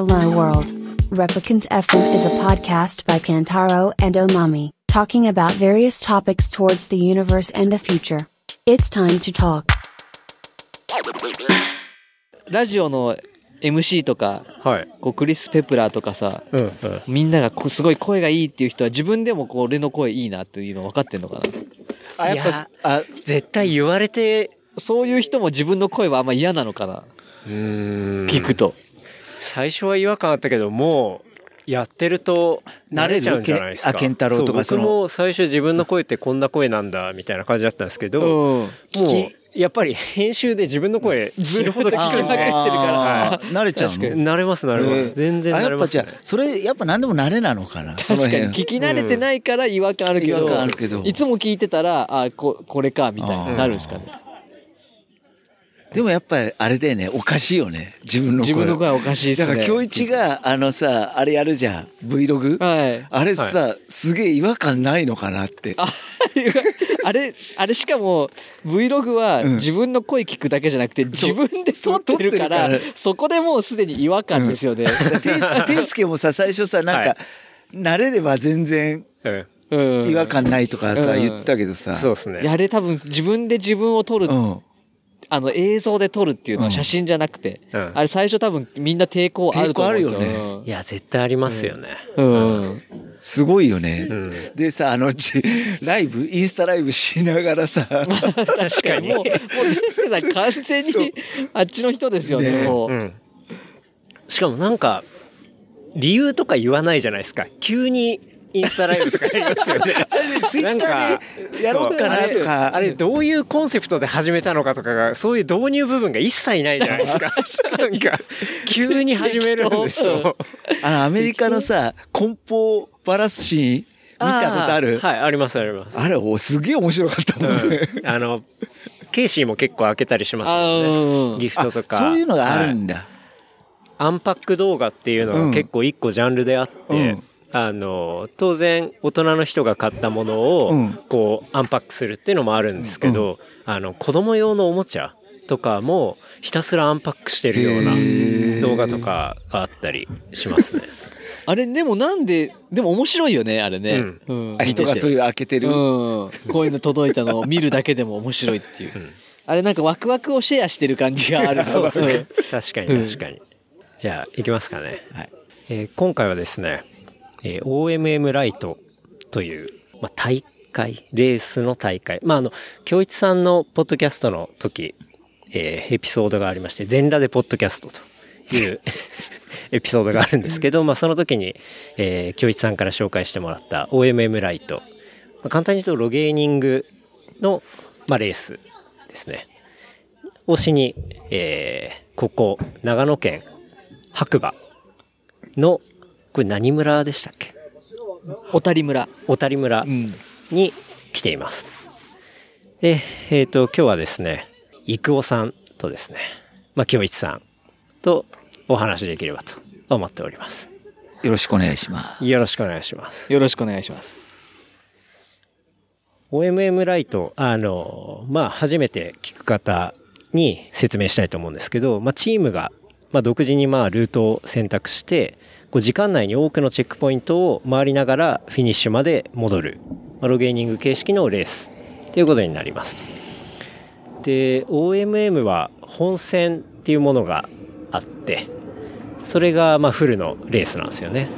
Hello World. Replicant FM is a podcast by Kantaro and Omami, talking about various topics towards the universe and the future. It's time to talk. ラジオの MC とか、はい。こうクリス・ペプラーとかさ、うんうん。みんながこうすごい声がいいっていう人は自分でもこう俺の声いいなっていうの分かってんのかなあ、やっぱ、あ、絶対言われて、そういう人も自分の声はあんま嫌なのかなうーん聞くと。最初は違和感あったけど、もう、やってると、慣れちゃうんじゃないですか。けあ健太郎とかそう僕も最初自分の声ってこんな声なんだ、みたいな感じだったんですけど、もうやっぱり編集で自分の声死ぬほど聞くんで、ずってるから。慣れちゃうの？慣れます慣れます。えー。全然慣あやっぱじゃれますねあ。それやっぱ何でも慣れなのかな？確かに。辺。聞き慣れてないから違和感あるけど、違和感あるけど。いつも聞いてたら、あこ、これか、みたいになるんですかね。でもやっぱりあれだよね。おかしいよね。自分の声。自分の声はおかしいっすね。だから京一があのさあれやるじゃん。Vlog はい。あれさ、すげえ違和感ないのかなって。ああれ、あれしかも Vlog はうん。自分の声聞くだけじゃなくて自分で撮ってるからそう撮ってるかそこでもうすでに違和感ですよね。ていすけもさ最初さなんか、はい。慣れれば全然うんうん。違和感ないとかさ、うん。言ったけどさ。そうですね。いやあれ多分自分で自分を撮る、うんあの映像で撮るっていうのうんは写真じゃなくて、うんあれ最初多分みんな抵抗あると思うんですよ。抵抗あるいや、絶対ありますよね。うん。うんすごいよね、うんでさあのちライブインスタライブしながらさ確かに。もう、もう、デスケさん完全そうにあっちの人ですよね、ねもう。うん。しかもなんか、理由とか言わないじゃないですか。急にインスタライブとかやりますよね。ツイッターでやろうかなとか。あれどういうコンセプトで始めたのかとかが、そういう導入部分が一切ないじゃないですか。なんか、急に始めるんですよ。あのアメリカのさ梱包バラすシーン見たことある？はい、ありますあります。あれおすげえ面白かったもんね、あの、ケイシーも結構開けたりしますあもん。ギフトとか。そういうのがあるはい。んだ、アンパック動画っていうのが結構一個ジャンルであって、うんあの、当然大人の人が買ったものをうんこうアンパックするっていうのもあるんですけど、あの、子供用のおもちゃとかもひたすらアンパックしてるような動画とかがあったりしますね。あれ、でもなんで、でも面白いよね、あれね。うんあ人がそういう開けてる、うん。こういうの届いたのを 見るだけでも面白いっていう。んあれなんかワクワクをシェアしてる感じがある。そうですねん。確かに確かに。じゃあ、いきますかね。はいえー今回はですね、えー OMM ライトという、まあ、大会、レースの大会。まあ、あの、京一さんのポッドキャストの時、えーエピソードがありまして、全裸でポッドキャストという エピソードがあるんですけど、まあ、その時に、えー、京一さんから紹介してもらった OMM ライト。まあ、簡単に言うと、ロゲーニングの、まあ、レースですね。をしに、えーここ、長野県白馬の、これ何村でしたっけ？小谷村。小谷村うん。に来ています。で、えっ、と、今日はですね、育夫さんとですね、まあ、京一さんとお話しできればと思っております。よろしくお願いしますよろしくお願いします。よろしくお願いします。OMM ライト、あの、まあ、初めて聞く方に説明したいと思うんですけど、まあ、チームが、まあ、独自にまあ、ルートを選択して、こう時間内に多くのチェックポイントを回りながらフィニッシュまで戻る、まあ、ロゲーニング形式のレース。ということになります。で、OMM は本戦っていうものがあって、それがまあフルのレースなんですよね。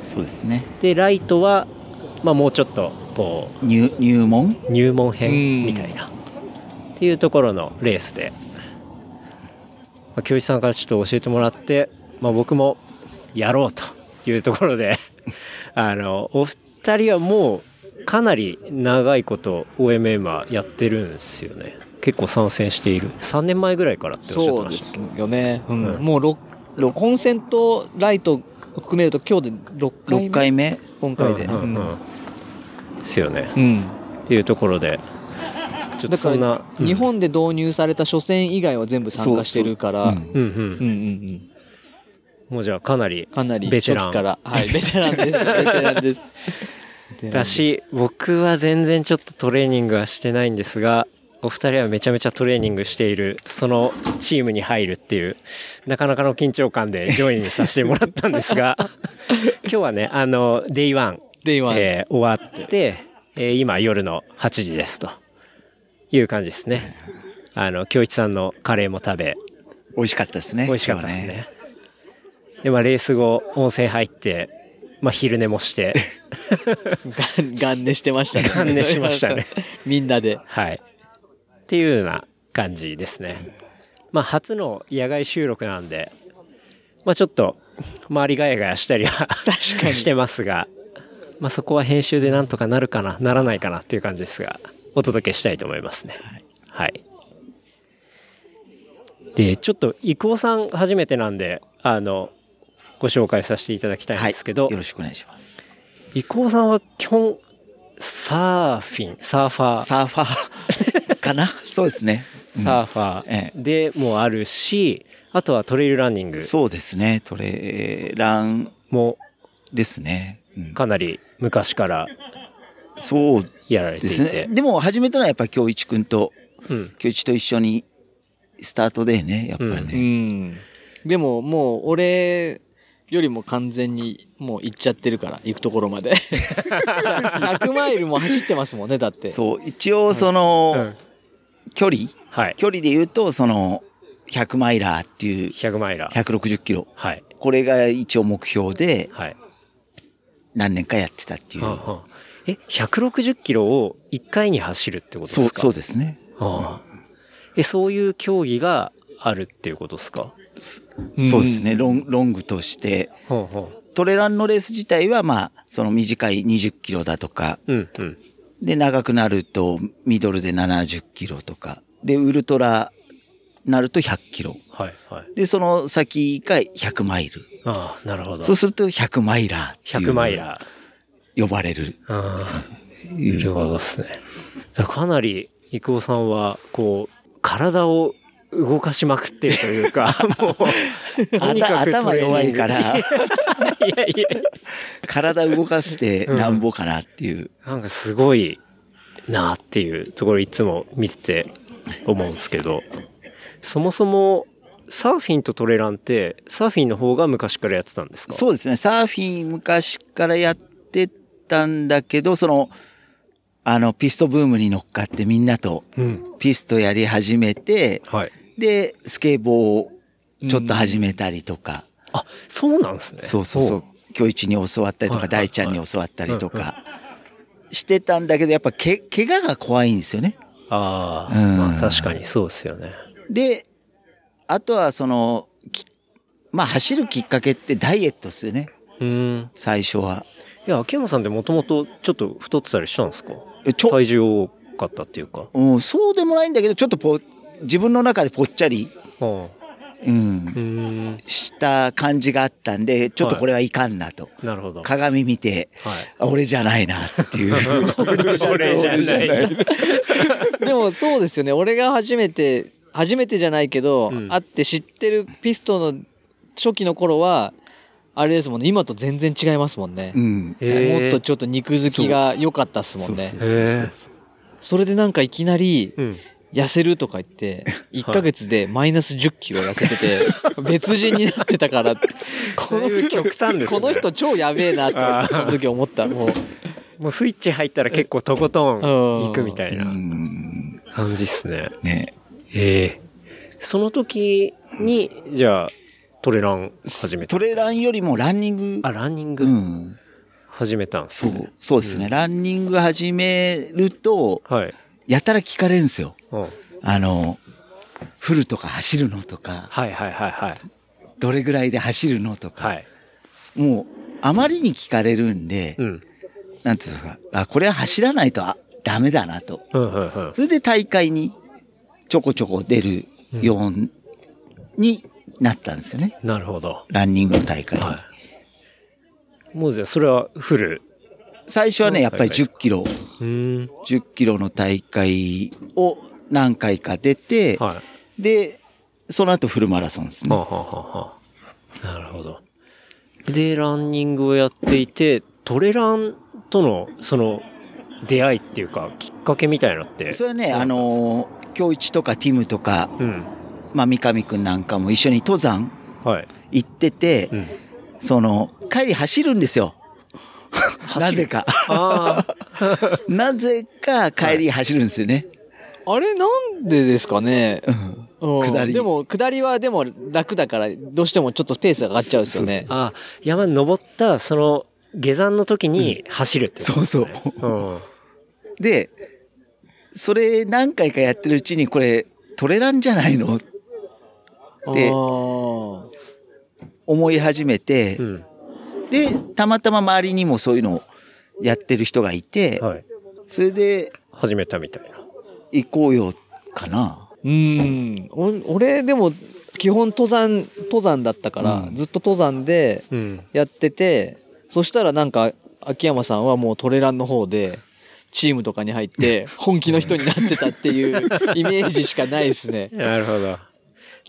そうですね。で、ライトは、まあ、もうちょっとこう入入門？入門うん編みたいな。っていうところのレースで、まあ、教一さんからちょっと教えてもらって、まあ、僕もやろうというところで あのお二人はもうかなり長いこと OMM はやってるんですよね。結構参戦している。3年前ぐらいからっておっしゃってましたっすよね。うん。うんもう本線とライト含めると今日で6回目？6回目？今回で。うんうんうん。ですよね。うん。っていうところでちょっとそんな、日本で導入された初戦以外は全部参加してるから、そう。そう。うん。うん、うんうんうん。もうじゃあかなりかなりベテランから。はい、ベテランです。ベテランです。だし僕は全然ちょっとトレーニングはしてないんですがお二人はめちゃめちゃトレーニングしている、そのチームに入るっていう、なかなかの緊張感で上位にさせてもらったんですが、今日はね、あの、 day one、day one えー終わって、えー今夜の8時ですという感じですね。あの、京一さんのカレーも食べ、美味しかったですね。美味しかったですね。で、まあ、レース後、温泉入って、まあ、昼寝もして、ガン寝してましたね。ガン寝しましたね。みんなで。はい。っていうような感じですね。まあ、初の野外収録なんで、まあ、ちょっと、周りガヤガヤしたりは してますが、まあ、そこは編集でなんとかなるかな、ならないかなっていう感じですが、お届けしたいと思いますね。はい。で、ちょっと、伊藤さん初めてなんで、あの、ご紹介させていただきたいんはい。ですけど、よろしくお願いします。伊藤さんは基本、サーフィン、サーファー、サーファー かな？そうですね。うんサーファえーでもあるし、あとはトレイルランニングそうですね。トレランもですね。うんかなり昔からそうやられていですねて。。でも始めたのはやっぱり京一くんと、うん。京一と一緒にスタートでね、やっぱりうね。ん。でももう俺よりも完全にもう行っちゃってるから、行くところまで。100マイルも走ってますもんね、だって。そう、一応その、うん距離？はい。距離で言うと、その、100マイラーっていう、100マイラー。160キロ。はい。これが一応目標で、はい。何年かやってたっていう。はあはあえ、160キロを1回に走るってことそう、ですか？そうですね。はあえ、そういう競技があるっていうことですか？そうですね。ロンロングとして、ほうほトレランのレース自体は、まあ、その短い20キロだとか、う。うん、うん。で、長くなると、ミドルで70キロとか、で、ウルトラなると100キロ。はい、はい。で、その先が100マイル。ああ、なるほど。そうすると100マイラーっていう100マイラー。呼ばれる。ああ、なるほどですね。かなり、郁夫さんは、こう、体を動かしまくってるというか、もう、とにかく頭弱いから、いやいや、体動かしてなんぼかなっていう。なんかすごいなっていうところいつも見てて思うんですけど、そもそもサーフィンとトレランって、サーフィンの方が昔からやってたんですか？そうですね。サーフィン昔からやってたんだけど、その、あの、ピストブームに乗っかってみんなとうん。ピストやり始めて、はい。で、スケボーをちょっと始めたりとか、あ、そうなんですね。そうそうそう。教一に教わったりとか、大ちゃんに教わったりとか、してたんだけど、やっぱけ、怪我が怖いんですよね。ああ、うんまあ確かにそうですよね。で、あとはその、きまあ走るきっかけってダイエットですよね。うん。最初は。いや、秋山さんってもともとちょっと太ってたりしたんですか？体重多かったっていうか。うん、そうでもないんだけど、ちょっとぽ、自分の中でぽっちゃり、あうん、うん。した感じがあったんで、ちょっとこれはいかんなと。なるほど。鏡見て、はい。あ俺じゃないなっていう。俺じゃない。でもそうですよね。俺が初めて、初めてじゃないけど、うん会って知ってるピストの初期の頃は、あれですもんね。今と全然違いますもんね。うん。もっとちょっと肉付きが良かったっすもんね。そうへえ。それでなんかいきなり、うん。痩せるとか言って、1ヶ月でマイナス10キロ痩せてて、別人になってたから、このそういう極端ですねこの人超やべえなあーと、その時思った。もう、もうスイッチ入ったら結構とことん行くみたいうな。ん。感じっすね。ね。ええその時に、じゃあ、トレラン始めた。トレランよりもランニング。あ、ランニンうグん。始めたんですねそう、そうですね。ランニング始めると、はい。やたら聞かれるんですよ。うん。あの、フルとか走るのとか、はいはいはいはい。どれぐらいで走るのとか、はい。もう、あまりに聞かれるんで、うん。なんていうんですか、あ、これは走らないとあダメだなと。うんうんうん。それで大会にちょこちょこ出るようになったんですよね。なるほど。ランニングの大会に。はい。もうじゃあ、それはフル。最初はね、やっぱり10キロ、うん。10キロの大会を何回か出て、はい。で、その後フルマラソンですね。はあ、はあはなるほど。で、ランニングをやっていて、トレランとの、その、出会いっていうか、きっかけみたいなのって。それはね、あのー、京一とかティムとか、うん。まあ、三上くんなんかも一緒に登山はい。行ってて、うん。その、帰り走るんですよ。なぜか。なぜか帰り走るんですよね。あれなんでですかね？うん下りでも、下りはでも楽だから、どうしてもちょっとペースが上がっちゃうんですよね。あ山に登った、その、下山の時に走るってことですね。うん。で、それ何回かやってるうちにこれトレランじゃないの？であー思い始めて、うん。で、たまたま周りにもそういうのをやってる人がいて、はい。それで始めたみたいな。行こうよかな。うん。お俺、でも、基本登山、登山だったから、うんずっと登山でうん。やってて、そしたらなんか、秋山さんはもうトレランの方で、チームとかに入って、本気の人になってたっていうイメージしかないですね。なるほど。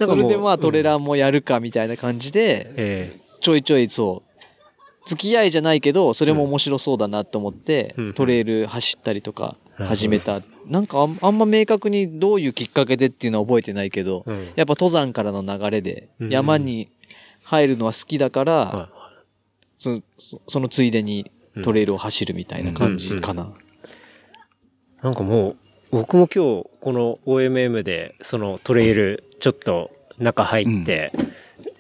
それでまあトレン。ランもやるかみたいな感じで、えちょいちょいそう、付き合いじゃないけど、それも面白そうだなと思って、うんトレイル走ったりとか始めたなんかあんま明確にどういうきっかけでっていうのは覚えてないけど、えうん。やっぱ登山からの流れで、うん山に入るのは好きだから、はそそそのついでにトレイルを走るみたいな感じかな。い。なんかもう、僕も今日、この OMM で、そのトレイル、ちょっと中入って、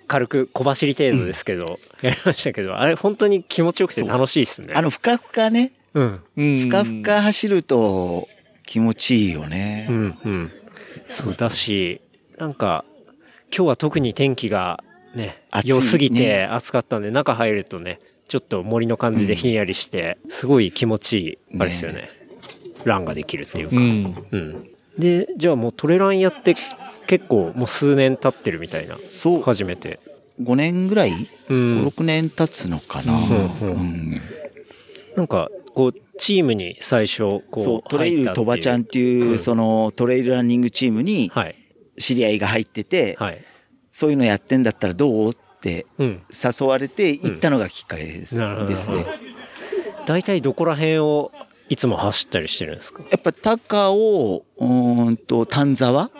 軽く小走り程度ですけど、やりましたけど、あれ本当に気持ちよくて楽しいですね。あの、ふかふかね、うん。うんふかふか走ると気持ちいいよねう。ん、うん。そうだし、なんか、今日は特に天気がね、良すぎてね暑かったんで、中入るとね、ちょっと森の感じでひんやりして、すごい気持ちいい、あれですよね。ランができるっていうか。で、じゃあもうトレランやって結構もう数年経ってるみたいな。そう、初めて。5年ぐらい、うん5、6年経つのかな。うんうんうんなんか、こう、チームに最初、こう、そう、トレイルとばちゃんん。っていう、うんそのトレイルランニングチームにはい。知り合いが入ってて、はい。そういうのやってんだったらどう？ってうん。誘われて行ったのがきっかけです,、なるほどですね。大体どこら辺をいつも走ったりしてるんですか？やっぱ高尾、うーんと丹沢？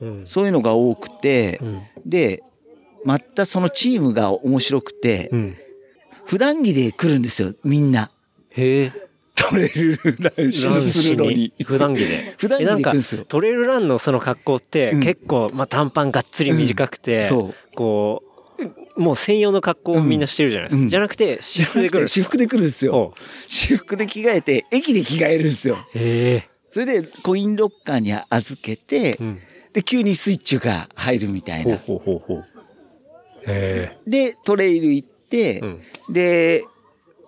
うん。そういうのが多くて、うん。で、またそのチームが面白くて、うん。普段着で来るんですよ、みんな。へえ。トレイルランするのに。普段着で？普段着で行くんですよトレイルランのその格好ってうん結構、まあ短パンがっつり短くて、そう。こう、もう専用の格好をみんなしてるじゃないですか。うんじゃなくて、私服で来る。私服で来るんですよ。私服で着替えて、駅で着替えるんですよ。へえ。それでコインロッカーに預けて、うん。で、急にスイッチが入るみたいほうな。ほうほうほう。へで、トレイル行って、え。うん。で、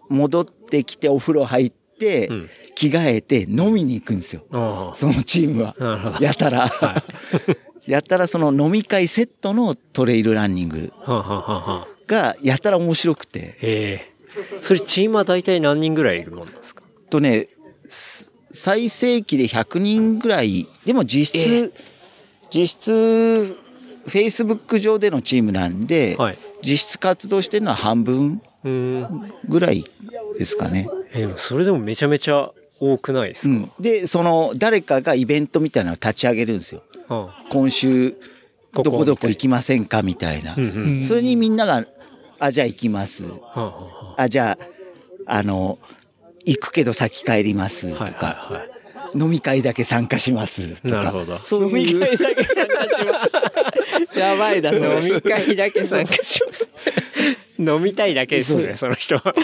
戻ってきてお風呂入って、うん着替えて飲みに行くんですよ。あそのチームは。やたら。はやたらその飲み会セットのトレイルランニングがやたら面白くて。へえ。それチームは大体何人ぐらいいるもんなんですか？とね、す最盛期で100人ぐらい、でも実質、実質、Facebook 上でのチームなんで、はい。実質活動してるのは半分。ぐらいですかね。えでもそれでもめちゃめちゃ多くないですか、うん。で、その、誰かがイベントみたいなのを立ち上げるんですよ。は今週、どこどこ行きませんかみたいな。それにみんなが、あ、じゃあ行きます。はあはあ、じゃあ、あの、行くけど先帰りますとか、はいはい。飲み会だけ参加しますとか。なるほどそう飲みいう。会だけ参加します。やばいだ、それ。飲み会だけ参加します。飲みたいだけですね、その人は。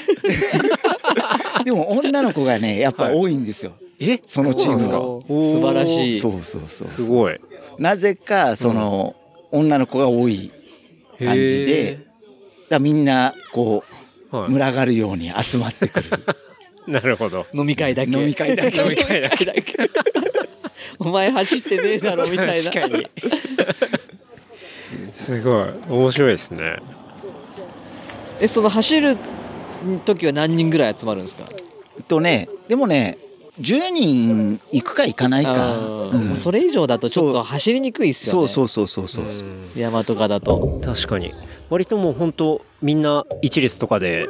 でも女の子がね、やっぱ多いんですよ。え？そのチームが。素晴らしい。そうそうそう。すごい。なぜか、その、女の子が多い感じで、だみんな、こう、はい群がるように集まってくる。なるほど。飲み会だけ。飲み会だけ飲み会だけ。お前走ってねえだろ、みたいな。確かに。すごい。面白いですね。え、その走る時は何人ぐらい集まるんですか？とね、でもね、10人行くか行かないか。うんそれ以上だとちょっと走りにくいっすよね。そうそうそうそうそう。うん山とかだと。確かに。割ともう本当みんな一列とかで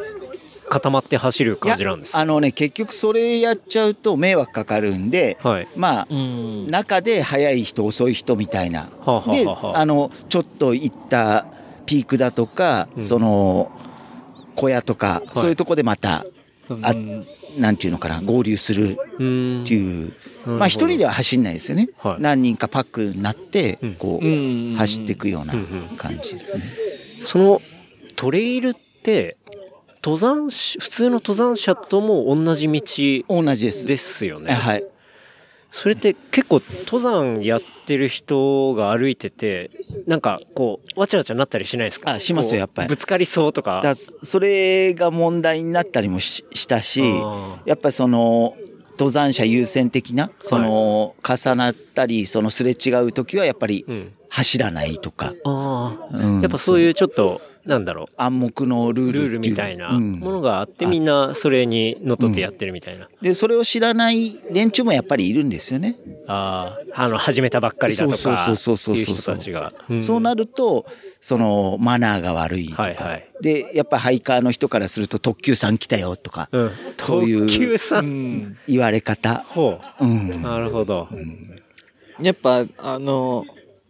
固まって走る感じなんですあのね、結局それやっちゃうと迷惑かかるんで、はい。まあ、うん。中で速い人、遅い人みたいな。はあはあで、はああの、ちょっと行ったピークだとか、うんその、小屋とか、いそういうとこでまた、あうんなんていうのかな、合流するっていう。ほどまあ一人では走んないですよね。はい何人かパックになってうん、こう走っていくような感じですね。そのトレイルって、登山し、普通の登山者とも同じ道同じです。ですよね。はい。それって結構登山やってる人が歩いてて、なんかこう、わちゃわちゃなったりしないですか？あしますよやっぱり。ぶつかりそうとか。だそれが問題になったりもししたしやっぱりその、登山者優先的な、その、重なったり、そのすれ違う時はやっぱりうん。走らないとか、ああ、うん。やっぱそういうちょっと、なんだろう。暗黙のルールルールみたいなうんものがあって、みんなそれにのっとってやってるみたいな。で、それを知らない連中もやっぱりいるんですよね。ああ、あの、始めたばっかりだとか、そうそうそうそうそういう人たちが。んそうなると、その、マナーが悪いとか。はいはい。で、やっぱハイカーの人からすると特急さん来たよとか、うん。そういう特急さ。うんん。言われ方。ほうんう。。なるほど。やっぱ、あの、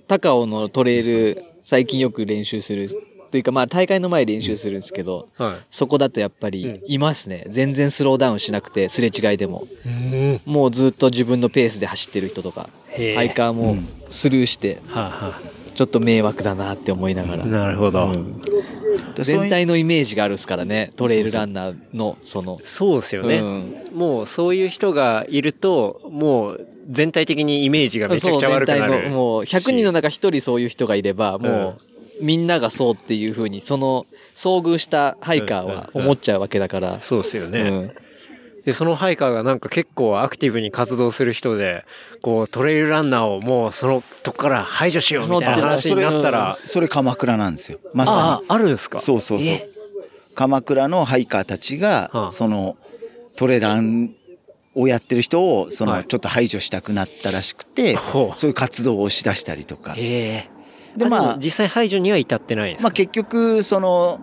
高尾のトレイル、最近よく練習する。というか、まあ、大会の前練習するんですけど、はそこだとやっぱうんり、いますね。全然スローダウンしなくて、すれ違いでも。い。うん。もうずっと自分のペースで走ってる人とか、ハイカーもスルーして、はあ、はちょっと迷惑だなって思いながら。あ、なるほど。うん全体のイメージがあるっすからね、トレイルランナーの、その。そうですよね、うんもうそういう人がいると、もう全体的にイメージがめちゃくちゃ悪くなそう全る。体のもう100人の中1人そういう人がいれば、もうんうみんながそうっていう風に、その遭遇したハイカーは思っちゃうわけだから。そうですよね、うん。で、そのハイカーがなんか結構アクティブに活動する人で、こうトレイルランナーをもうそのとこから排除しようみたいな話になったら、それ鎌倉なんですよ。まさに。ああ、あるんですか？そうそうそう。鎌倉のハイカーたちが、はあ。その、トレランをやってる人を、その、はい。ちょっと排除したくなったらしくて、ほう。そういう活動をしだしたりとか。ええでまあ実際排除には至ってないんですか、まあ結局、その、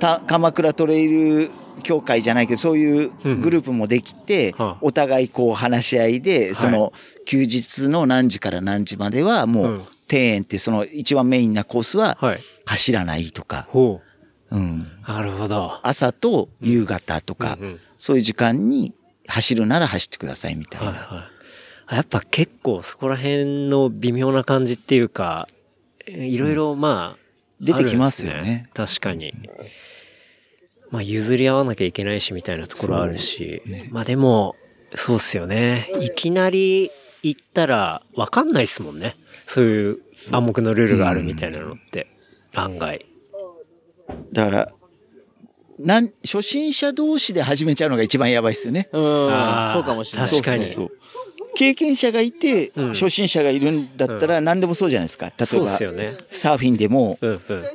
た鎌倉トレイル協会じゃないけど、そういうグループもできて、はあお互いこう話し合いで、その、休日の何時から何時までは、もう、うん庭園ってその一番メインなコースは、はい。走らないとか、ほうん。う。なるほど。朝と夕方とか、そういう時間に走るなら走ってくださいみたいな。やっぱ結構そこら辺の微妙な感じっていうか、えいろいろまあ、出てきますよね確かに。まあ譲り合わなきゃいけないしみたいなところあるし。まあでも、そうっすよね。いきなり行ったらわかんないっすもんね。そういう暗黙のルールがあるみたいなのって。案外。だから、なん、初心者同士で始めちゃうのが一番やばいですよね。うんそうかもしれない。確かにそうそうそう経験者がいて、うん初心者がいるんだったら何でもそうじゃないですか。例えば。サーフィンでも。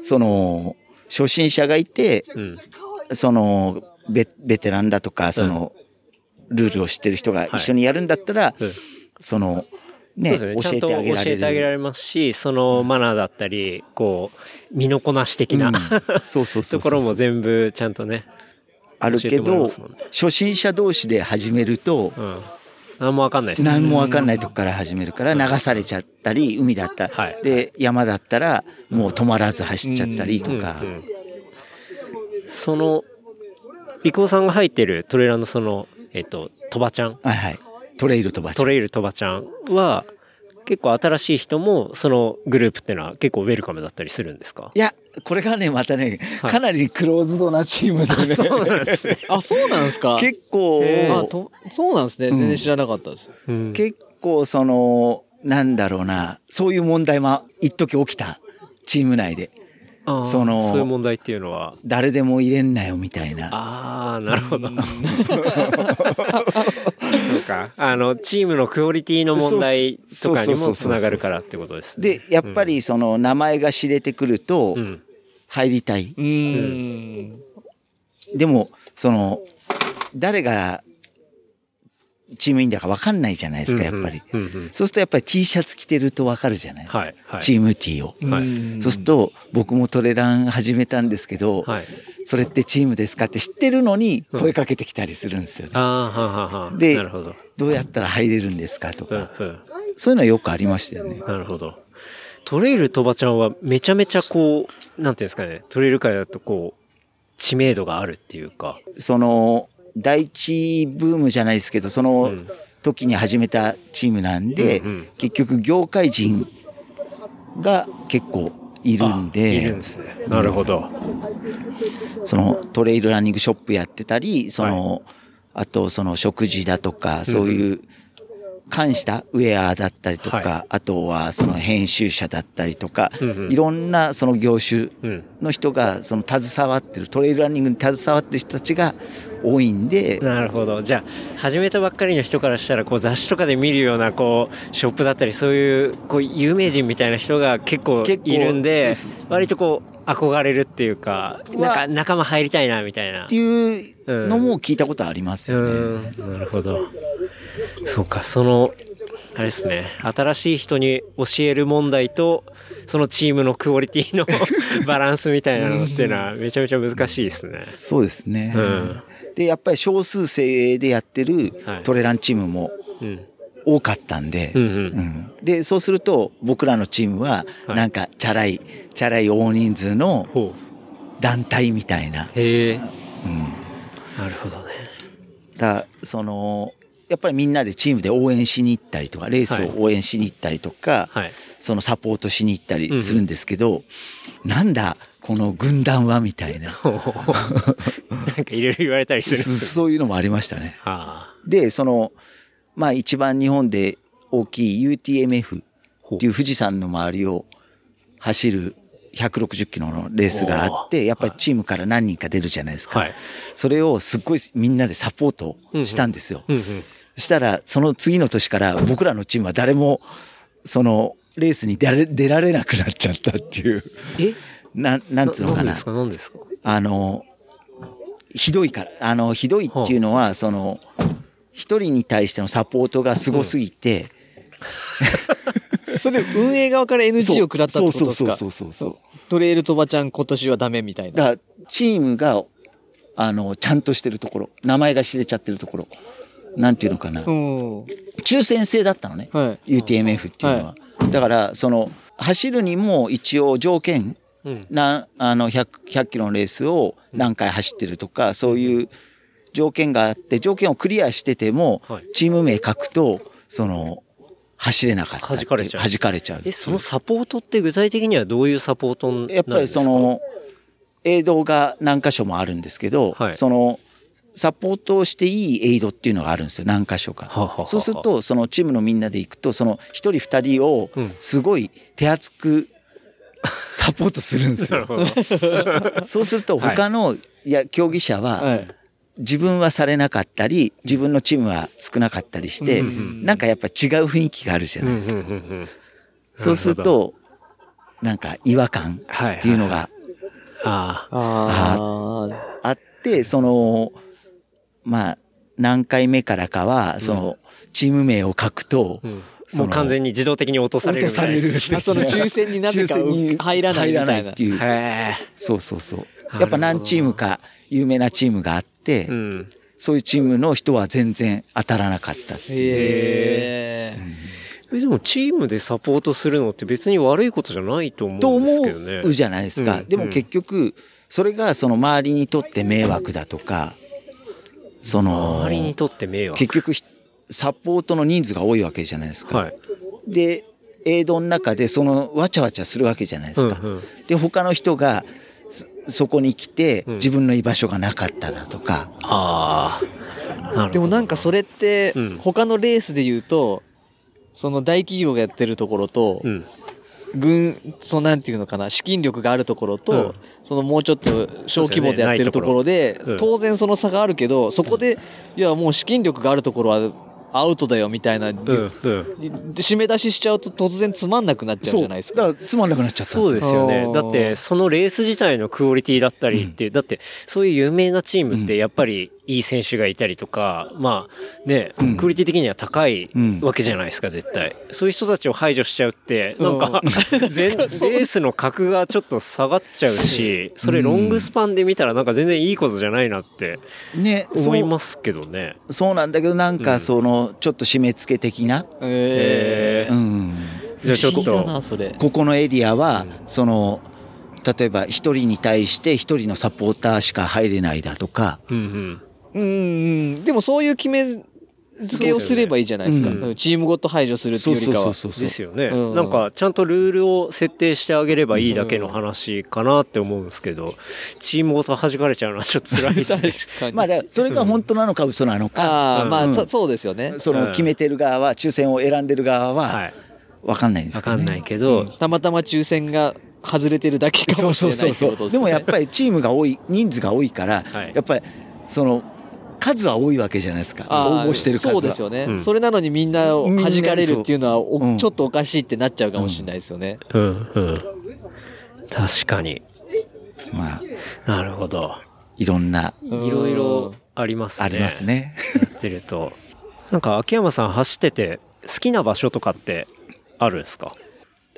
その、初心者がいて、うん。その、ベベテランだとか、その、ルールを知ってる人が一緒にやるんだったら、うんその、ね、教えてあげら教れる。えてあげられますし、そのマナーだったり、こう、身のこなし的な、うんそうそうそうところも全部ちゃんとね、あるけど、初心者同士で始めると、うん。何もわかんないです。ね。何もわかんないとこから始めるから流されちゃったり、海だったはい。で、山だったらもう止まらず走っちゃったりとか。その、リコーさんが入ってるトレーラーのその、えっと、トバちゃん、はいはい。トレイル飛ばしトレイルトバちゃんは、結構新しい人も、そのグループってのは結構ウェルカムだったりするんですか？いや、これがね、またね、はいかなりクローズドなチームでね。そうなんですね。あ、そうなんですか？結構、あとそうなんですね。全然知らなかったです。うん結構その、なんだろうな、そういう問題も一時起きた。チーム内で。そのそういう問題っていうのは、誰でも入れんなよみたいな。ああ、なるほど。そうか。あの、チームのクオリティの問題とかにもつながるからってことですね。で、やっぱりその名前が知れてくるとう、ん。入りたい。うーん。でも、その、誰がチームインだか分かんないじゃないですか、やっぱり。うんうんそうするとやっぱり T シャツ着てると分かるじゃないですか。はいはいチーム T を。はいうんそうすると、僕もトレラン始めたんですけど、はい。それってチームですかって知ってるのに声かけてきたりするんですよね。ああ、はあはあはあ。でど。どうやったら入れるんですかとうんか、うん。そういうのはよくありましたよね。なるほど。トレイルとばちゃんはめちゃめちゃこう、なんていうんですかね、トレイル界だとこう、知名度があるっていうか。その、第一ブームじゃないですけど、そのん時に始めたチームなんで、うんうん結局業界人が結構いるんいるんでで、すね。なるほど。そのトレイルランニングショップやってたり、その、あとその食事だとか、そういう、関したウェアだったりとか、はあとはその編集者だったりとか、うんうんいろんなその業種うん。の人がその携わってる、トレイルランニングに携わってる人たちが多いんで、なるほど。じゃあ、始めたばっかりの人からしたら、こう雑誌とかで見るような、こう、ショップだったり、そういう、こう、有名人みたいな人が結構いるんで割とこう、憧れるっていうか、なんか仲間入りたいな、みたいなって。いうのも聞いたことありますうよね。ーん、なるほど。そうか、その、あれですね、新しい人に教える問題と、そのチームのクオリティの バランスみたいなのっていうのはめちゃめちゃ難しいですね。そうですね。うんで、やっぱり少数制でやってるはいトレランチームもうん。多かったんで、うんうんうんで、そうすると僕らのチームは、はいなんか、チャラい、チャラい大人数のほ団体みたいな。う。へえ。うん。なるほどね。だその、やっぱりみんなでチームで応援しに行ったりとか、レースを応援しに行ったりとか、はい。そのサポートしに行ったりするんですけど、なんだ、この軍団はみたいな。なんかいろいろ言われたりする。そういうのもありましたね。あで、その、まあ一番日本で大きい UTMF っていう富士山の周りを走る160キロのレースがあって、やっぱりチームから何人か出るじゃないですか。はいそれをすっごいみんなでサポートしたんですよ。あ。うんうん。そしたら、その次の年から僕らのチームは誰も、その、レースに出られ出られなくなっちゃったっていう。え？な、なんつうのかななんです。か？なんですか？あの、ひどいから、あの、ひどいっていうのは、その、一人に対してのサポートがすごすぎて、それ運営側から NG を食らったってことですか？そうそうそうそうそうトレイルとばちゃん今年はダメみたいな。だから、チームが、あの、ちゃんとしてるところ、名前が知れちゃってるところ、なんていうのかな。うん。抽選制だったのね。は UTMF っていうのは。だから、その、走るにも一応条件、うん。な、あの、100、100キロのレースを何回走ってるとか、そういう条件があって、条件をクリアしててもはい、チーム名書くと、その、走れなかった。弾かれちゃう弾かれちゃう。え、そのサポートって具体的にはどういうサポートなんですか？やっぱりそ、の、エイドが何箇所もあるんですけど、はいその、サポートをしていいエイドっていうのがあるんですよ、何箇所か。はあはあはあそうすると、そのチームのみんなで行くと、その一人二人をうん、すごい手厚くサポートするんですよ。そうすると、他の、いや、競技者い。は、はい。自分はされなかったり、自分のチームは少なかったりして、うんうんなんかやっぱ違う雰囲気があるじゃうんうんないですか。うんうんそうすると、なんか違和感はい。っていうのがあああ。あって、その、まあ、何回目からかは、その、チーム名を書くともう完全に自動的に落とされる。落とされるあその抽選になぜか入らないみたいな入らっていう。へそうそうそう。やっぱ何チームか有名なチームがあって、え。うん。そういうチームの人は全然当たらなかったっていう。へえ。え、でもチームでサポートするのって別に悪いことじゃないと思とうんです思けどね。うじゃないですか。うんでも結局、それがその周りにとって迷惑だとか、その、周りにとって迷惑。結局ひサポートの人数が多いわけじゃないですか。はい。で、エイドの中でそのわちゃわちゃするわけじゃないですか。うんうんで、他の人がそそこに来てうん自分の居場所がなかっただとか、ああ。なるほど。でもなんかそれってうん、他のレースで言うと、その大企業がやってるところとう、ん。軍、そのなんていうのかな、資金力があるところうん。と、そのもうちょっと小規模でやってるところでねうん、当然その差があるけど、そこで、いやもう資金力があるところはアウトだよみたいな、うん。うん。で締め出ししちゃうと突然つまんなくなっちゃうじゃないですか。だからつまんなくなっちゃったんそうですよね。だって、そのレース自体のクオリティだったりって、だって、そういう有名なチームってやっぱり、いい選手がいたりとか、まあね、うん。クオリティ的には高いうん。わけじゃないですか、絶対。そういう人たちを排除しちゃうって、なんか、全、レースの格がちょっと下がっちゃうし、それロングスパンで見たらなんか全然いいことじゃないなってね、思いますけどね。そう。そうなんだけど、なんかその、ちょっと締め付け的な、ええー。うん。じゃあちょっと。ここのエリアは、その、例えば一人に対して一人のサポーターしか入れないだとか、うんうん。うんうん。でもそういう決め付けをすればいいじゃないですか。すよねうんチームごと排除するっていうよりかは。そうですよね、うんなんかちゃんとルールを設定してあげればいいだけの話かなって思うんですけど、チームごと弾かれちゃうのはちょっと辛いですね。まあ、それが本当なのか嘘なのか、ああ、まあ、うんそそうですよね。その決めてる側は、抽選を選んでる側は。はい分かんないんですけどね。わかんないけど、たまたま抽選が外れてるだけかそうもしれないそうそうそう。ってことですね。でもやっぱりチームが多い、人数が多いから、はいやっぱり、その、数は多いわけじゃないですか。応募してる数は。そうですよね、うんそれなのにみんなを弾かれるっていうのはちょっとおかしいってなっちゃうかもしれないですよね。うんうん。確かに。まあ、なるほど。いろんな、いろいろありますね。あります。ね。やってると。なんか秋山さん走ってて好きな場所とかってあるんですか？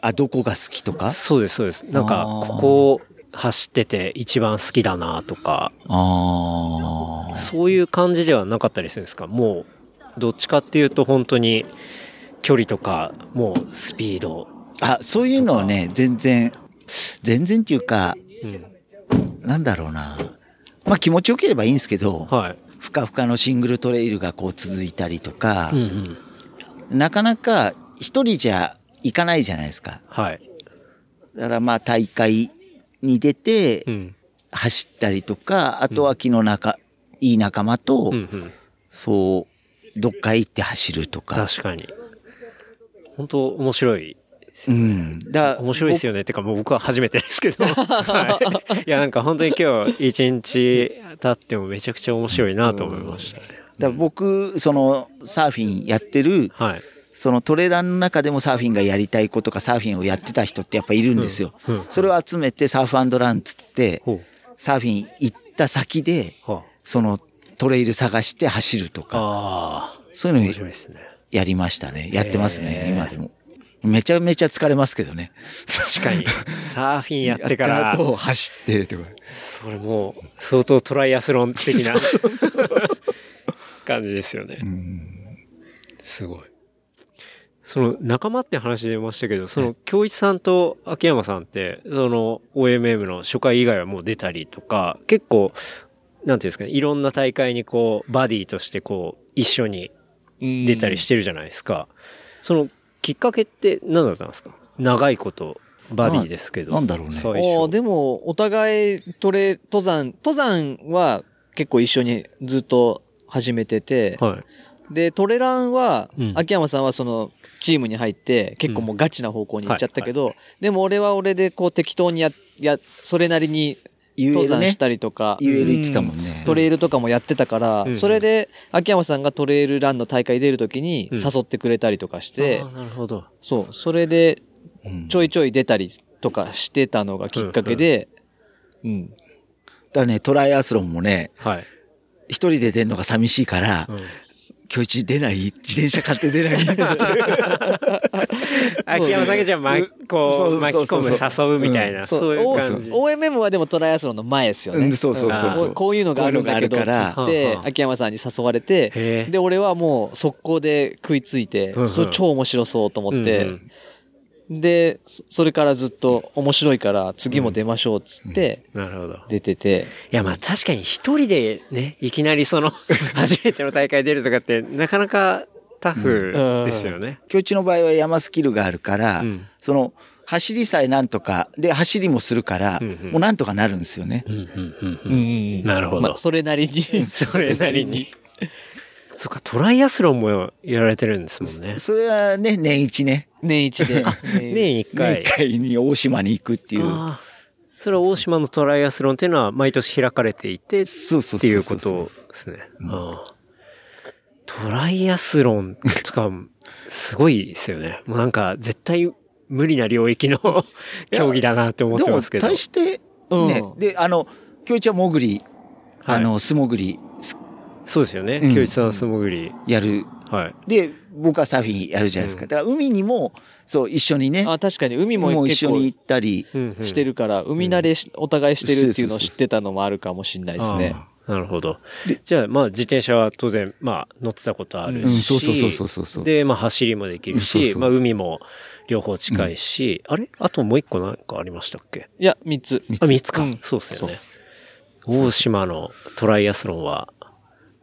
あ、どこが好きとか？そうです、そうです。なんか、ここ走ってて一番好きだなとか、ああ。そういう感じではなかったりするんですか？もう、どっちかっていうと本当に距離とか、もうスピード。あ、そういうのはね、全然、全然っていうか、うん。なんだろうな。まあ気持ちよければいいんですけど、はい。ふかふかのシングルトレイルがこう続いたりとかうん、うん。なかなか一人じゃ行かないじゃないですか。はい。だからまあ大会に出てうん。走ったりとか、あとは気の仲、いい仲間とうん、うん。そう、どっか行って走るとか。確かに。本当面白い。うん。だ面白いですよね。ってかもう僕は初めてですけど。はい。いやなんか本当に今日一日経ってもめちゃくちゃ面白いなと思いましたね。だ僕、そのサーフィンやってる、はい。そのトレランの中でもサーフィンがやりたい子とかサーフィンをやってた人ってやっぱいるんですよ。うんうんそれを集めてサーフランつって、ほサーフィン行った先で、う。はそのトレイル探して走るとあ。か、ああ。そういうの。やりましたね。やってますね、今でも。めちゃめちゃ疲れますけどね。確かに。サーフィンやってからやった、後走ってとか。それもう相当トライアスロン的な 感じですよね。すごい。その仲間って話出ましたけど、その京一さんと秋山さんって、その OMM の初回以外はもう出たりとか、結構、なんていうんですかね、いろんな大会にこう、バディとしてこう、一緒に出たりしてるじゃないですか。そのきっかけって何だったんですか？長いこと、バディですけど。ななんだろうね最ああ初。でも、お互いトレ、登山、登山は結構一緒にずっと始めてて、はい。で、トレランは、うん秋山さんはその、チームに入って、結構もうガチな方向に行っちゃったけど、でも俺は俺でこう適当にや、や、それなりに登山し。たりとか、言える言ってたもんね。トレイルとかもやってたから、うんそれで、秋山さんがトレイルランの大会出るときにうん誘ってくれたりとかして、あーなるほど。そう、それでうんちょいちょい出たりとかしてたのがきっかけで、うん。だからね、トライアスロンもね、はい。一人で出るのが寂しいから、うん今日一出ない？自転車買って出ない？秋山さんがじゃあ、ま、こう、巻き込む、誘うみたいな、そう。いう感じ。O- OMM はでもトライアスロンの前ですよね。うんそうそうそうそう。ここういうのがあるんだけど、から。つってはあは、あ。秋山さんに誘われてで、俺はもう速攻で食いついてうんうん、それ超面白そうと思っうんうてん、で、そそれからずっと面白いから次も出ましょうっつって、なるほど。出てて、いや、まあ確かに一人でね、いきなりその、初めての大会出るとかって、なかなかタフですよね。今日一の場合は山スキルがあるから、うんその、走りさえなんとか、で、走りもするから、うんうんもうなんとかなるんですよね。うんうんうんうんうんなるほどまあそれなりに。それなりに。そっか、トライアスロンもやられてるんですもんね。それはね、年一ね。年一で。年一回。年一回に大島に行くっていう。ああそれは大島のトライアスロンっていうのは毎年開かれていて、っていうことですね。ああトライアスロンとか、すごいですよね。もうなんか絶対無理な領域の競技だなって思っでも、てますけど。大して、ね、うんで、あの、今日一は潜り、はいあの、素潜り、すそうですよね。うん京一さんは素潜り。やる。はい。で、僕はサーフィンやるじゃないですか。だから海にも、そう、一緒にね、あ、確かに海も一緒に行ったり、してるから、海慣れし、お互いしてるっていうのを知ってたのもあるかもしれないですね。なるほど。じゃあ、まあ、自転車は当然、まあ、乗ってたことあるし。うんそうそうそうそうそうそうで、まあ、走りもできるし、まあ、海も両方近いし、あれ？あともう一個なんかありましたっけ？いや、三つ。あ、三つか。うんそうですよね。大島のトライアスロンは、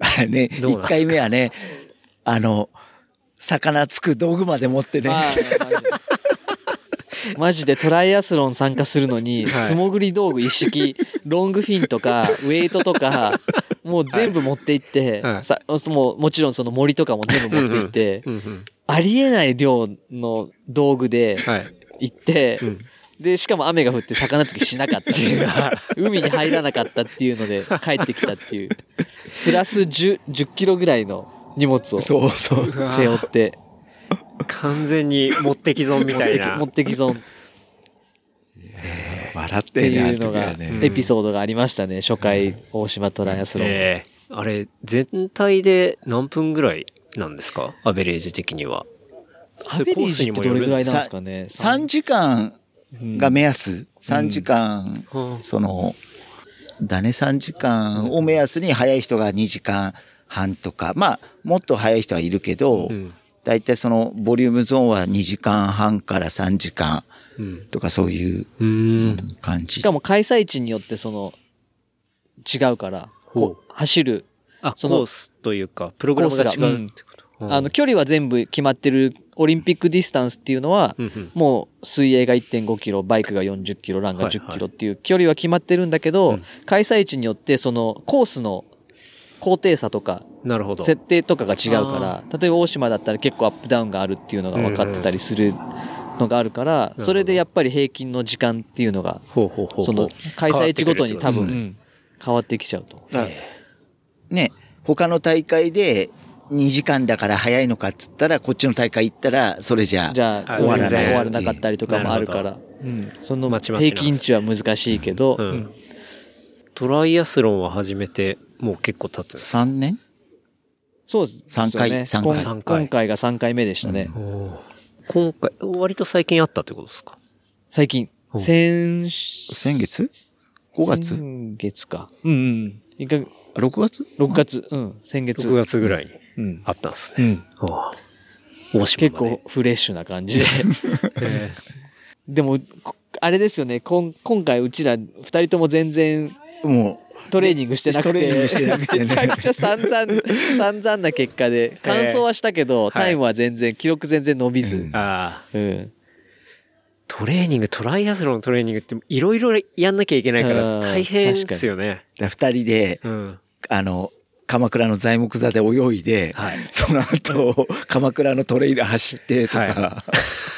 あ れね、一回目はね、あの、魚つく道具まで持ってね、マジでトライアスロン参加するのに、はい。素潜り道具一式、ロングフィンとか、ウェイトとか、もう全部持って行って、はい。さもうもちろんその森とかも全部持って行って。ありえない量の道具ではい。行って、うんで、しかも雨が降って魚釣りしなかったっていう、海に入らなかったっていうので帰ってきたっていう、プラス10、10キロぐらいの荷物をそうそう。背負って、完全に持ってき損みたいな。持ってき損笑っっててね、あいうのが。エピソードがありましたね、初回大島トライアスロン。ええあれ、全体で何分ぐらいなんですか？アベレージ的には。アベレージってどれぐらいなんですかね？3時間が目安。3時間、うんその、だね、3時間を目安に早い人が2時間半とか、まあ、もっと早い人はいるけど、うん。だいたいその、ボリュームゾーンは2時間半から3時間うん。とかそういううーん。感じ。しかも開催地によってその、違うから、こう走る、あ、そのコースというか、プログラムが違うってこと。うんあの、、距離は全部決まってるオリンピックディスタンスっていうのは、もう水泳が1.5キロ、バイクが40キロ、ランが10キロっていう距離は決まってるんだけど、うん。開催地によってそのコースの高低差とか、なるほど。設定とかが違うから、例えば大島だったら結構アップダウンがあるっていうのが分かってたりするのがあるから、どそれでやっぱり平均の時間っていうのが。その開催地ごとに多分、変わってきちゃうと。ね、他の大会で2時間だから早いのかっつったら、こっちの大会行ったら、それじゃ、じゃあ、あ終わらない。終わらなかったりとかもあるから。うん。その平均値は難しいけど、うんうんトライアスロンは始めて、もう結構経つんです3年そうですよね。三回三回今三回今回が3回目でしたね。今回、割と最近あったってことですか？最近。うん先、先月 ?5 月？先月か。うんうん。一かあ ?6 月？6月。うん。先月。?6 月ぐらいにうん。あったんですね。うん。大島結構フレッシュな感じで。でも、こあれですよね。こん今回うちら二人とも全然もトレーニングしてなくて。トレーニングしてなくてねめちゃくちゃ散々、散々な結果で、完走はしたけど、はいタイムは全然、記録全然伸びず。うんああ、うん。トレーニング、トライアスロンのトレーニングっていろいろやんなきゃいけないかうんら大変ですよね。う、二人で、うん。あの、鎌倉の材木座で泳いで、はいその後、鎌倉のトレイル走ってとか、は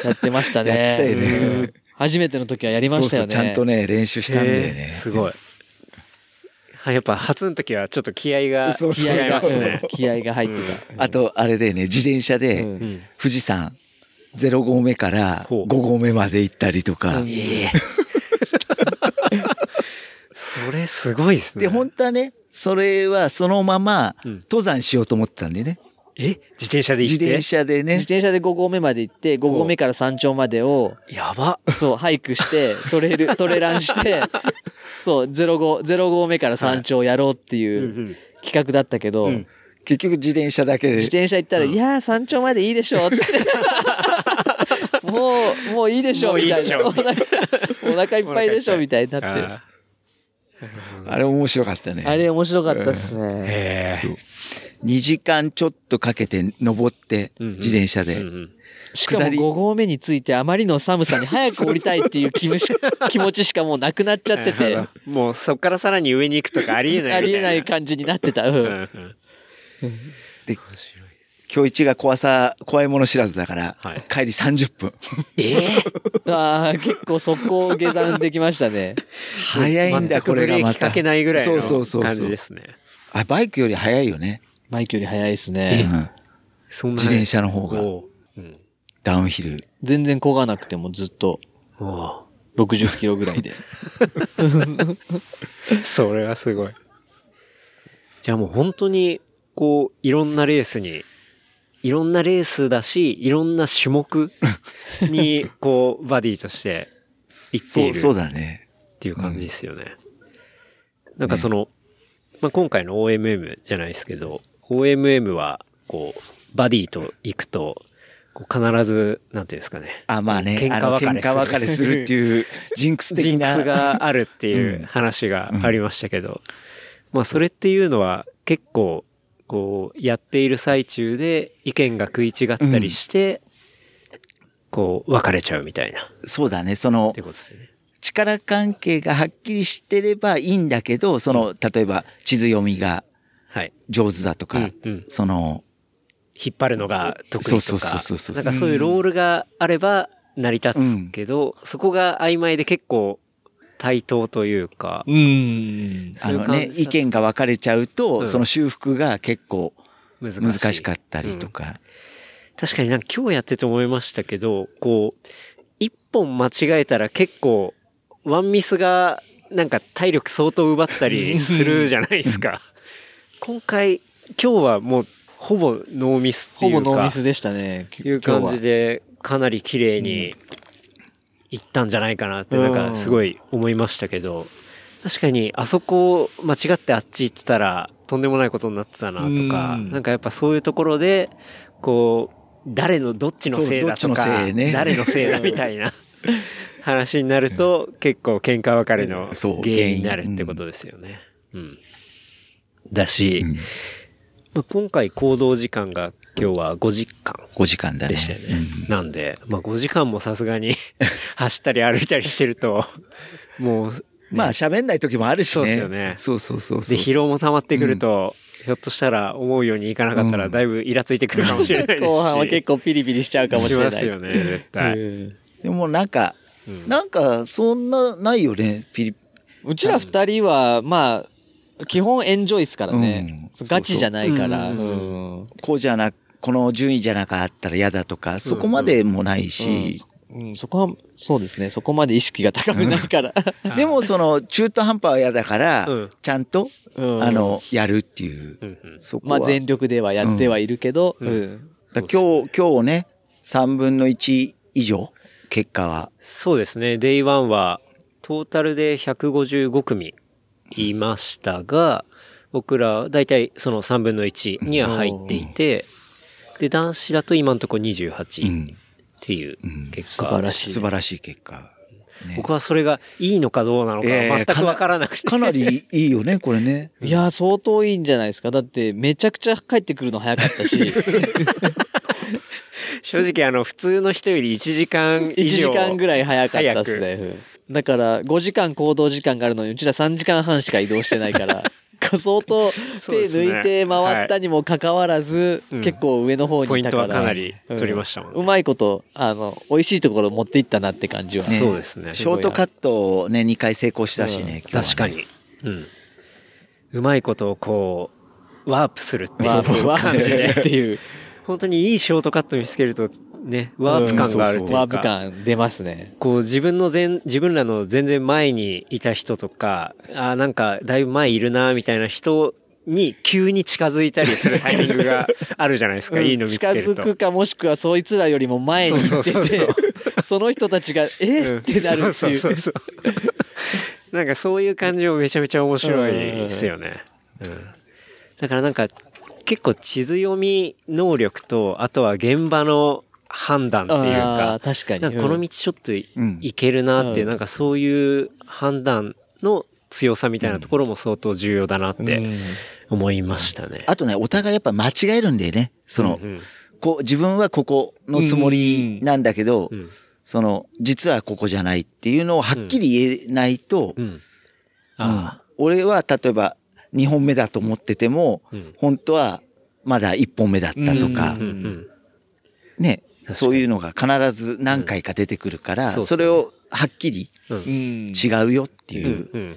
やってましたね。やってたよねうん初めての時はやりましたよね。そうそう、ちゃんとね、練習したんだよね。すごい。はい、やっぱ初の時はちょっと気合がそうそう気合が、違いますねうん気合が入ってあと、あれでね、自転車で。富士山、0合目からほう5合目まで行ったりとか。うんええ それすごいですね。で、本当はね、それはそのままうん登山しようと思ってたんでね。え？自転車で行って？自転車でね自。転車で5合目まで行って、5合目から山頂までを、やば。そう、ハイクして、トレイル、トレランして、そう、0号、0合目から山頂やろうってうんいううん企画だったけど、うん結局自転車だけで。自転車行ったら、いやー、山頂までいいでしょ、つって。もう、もういいでしょ、もういいみたいな。でしょお腹お腹いっぱいでしょ、みたいになって。あ あれ面白かったね。あれ面白かったっすーね。へえ。2時間ちょっとかけて登って、自転車で。しかも下り5合目についてあまりの寒さに早く降りたいっていう気持ち しかもうなくなっちゃってて、もうそっからさらに上に行くとかありえない。ありえない感じになってた。うんで、今日一が怖さ、怖いもの知らずだから、はい帰り30分。ええああ、結構速攻下山できましたね。早いんだ、これがまた。かけないぐらいそうそうそうそうの感じですね。あ、バイクより早いよね。バイクより速いですうね。んそんな自転車の方が、おううんダウンヒル。全然漕がなくてもずっとお60キロぐらいで。う それはすごい。じゃあもう本当にこう、いろんなレースに、いろんなレースだし、いろんな種目に、こう、バディとして行っているそう、だね。っていう感じですよね。なんかその、まあ、今回の OMM じゃないですけど、OMM は、こう、バディと行くと、必ず、なんていうんですかね。あ、まあね、喧嘩別れする喧嘩別れするっていう、ジンクス的な。ジンクスがあるっていううん話がありましたけど、まあそれっていうのは結構、こう、やっている最中で意見が食い違ったりして、こう、別れちゃうみたいな、っそうだね、そのて、ことですよね。力関係がはっきりしてればいいんだけど、その、例えば地図読みがはい。上手だとか、うんうん。その、引っ張るのが得意とかそうそう、そうなんかそういうロールがあれば成り立つけど、そこが曖昧で結構対等というか、うん。あのね、意見が分かれちゃうと、うんその修復が結構難しかったりとか。確かになんか今日やってて思いましたけど、こう、一本間違えたら結構、ワンミスがなんか体力相当奪ったりするじゃないですか。今回、今日はもうほぼノーミスっていうか、ほぼノーミスでしたね。いう感じで、かなり綺麗にいったんじゃないかなって、なんかすごい思いましたけど、確かにあそこ間違ってあっち行ってたら、とんでもないことになってたなとか、うん。なんかやっぱそういうところで、こう、誰のどっちのせいだとか、ね。誰のせいだみたいな 話になると、結構喧嘩別れの原因になるってことですよね。うん。だし、うん。まあ、今回行動時間が今日は5時間5時間だね。でしたよね。うんなんで、まあ5時間もさすがに 走ったり歩いたりしてると、もう、まあ喋んない時もあるしね。そうですよねそうそうそう。で、疲労も溜まってくると、ひょっとしたら思うようにいかなかったら、うんだいぶイラついてくるかもしれないし。後半は結構ピリピリしちゃうかもしれない。ますよね、絶対。うんでもなんか、うんなんかそんなないよね、ピリ。うちら二人は、まあ、基本エンジョイですからね。うんガチじゃないから。こうじゃな、この順位じゃなかったら嫌だとか、そこまでもないし、うん、そこは、そうですね。そこまで意識が高めないから。でもその中途半端は嫌だから、うん。ちゃんと、うん。あの、やるっていう。まあ全力ではやってはいるけど、今日、今日ね、3分の1以上、結果は。そうですね。デイ1は、トータルで155組いましたが、僕ら、だいたいその3分の1には入っていて、で、男子だと今のところう28っん。ていううん結果、素晴らしい素晴らしい結果。ね僕はそれがいいのかどうなのかええ全くわからなくて。かなりいいよね、これね。いやー、相当いいんじゃないですか。だって、めちゃくちゃ帰ってくるの早かったし、正直あの、普通の人より1時間1時以上。間ぐらい早かったっすね。うんだから、5時間行動時間があるのに、うちら3時間半しか移動してないから、相当 手抜いて回ったにもかかわらず、うん結構上の方にいたから。ポイントはかなり取りましたもんねううまいこと、あの、美味しいところ持っていったなって感じは。ねそうですねショートカットをね、2回成功したしね。今日はね確か。に。うん。うまいことをこう、ワープするっていうワープ、ワープで感じでっていう。本当にいいショートカット見つけると、ね、ワープ感があるというか、ワープ感出ますね。こう自分の全、自分らの全然前にいた人とか、あーなんかだいぶ前いるな、みたいな人に急に近づいたりするタイミングが あるじゃないですか、いいの見つけると。近づくかもしくはそいつらよりも前に行ってて、その人たちが、えうんってなるってそういそうう。そうそう。なんかそういう感じもめちゃめちゃ面白いですよね。うん。だからなんか結構地図読み能力と、あとは現場の判断っていうか確かに。かこのうん道ちょっといけるなってなんかそういう判断の強さみたいなところも相当重要だなってうん思いましたね。あとね、お互いやっぱ間違えるんだよね。その、うんこう、自分はここのつもりなんだけど、うん。その、実はここじゃないっていうのをはっきり言えないと、うん。うんあ俺は例えば2本目だと思ってても、うん本当はまだ1本目だったとかあ。、うんうん。ね、そういうのが必ず何回か出てくるから、うんそれをはっきりう。うんん違うよっていう、うん。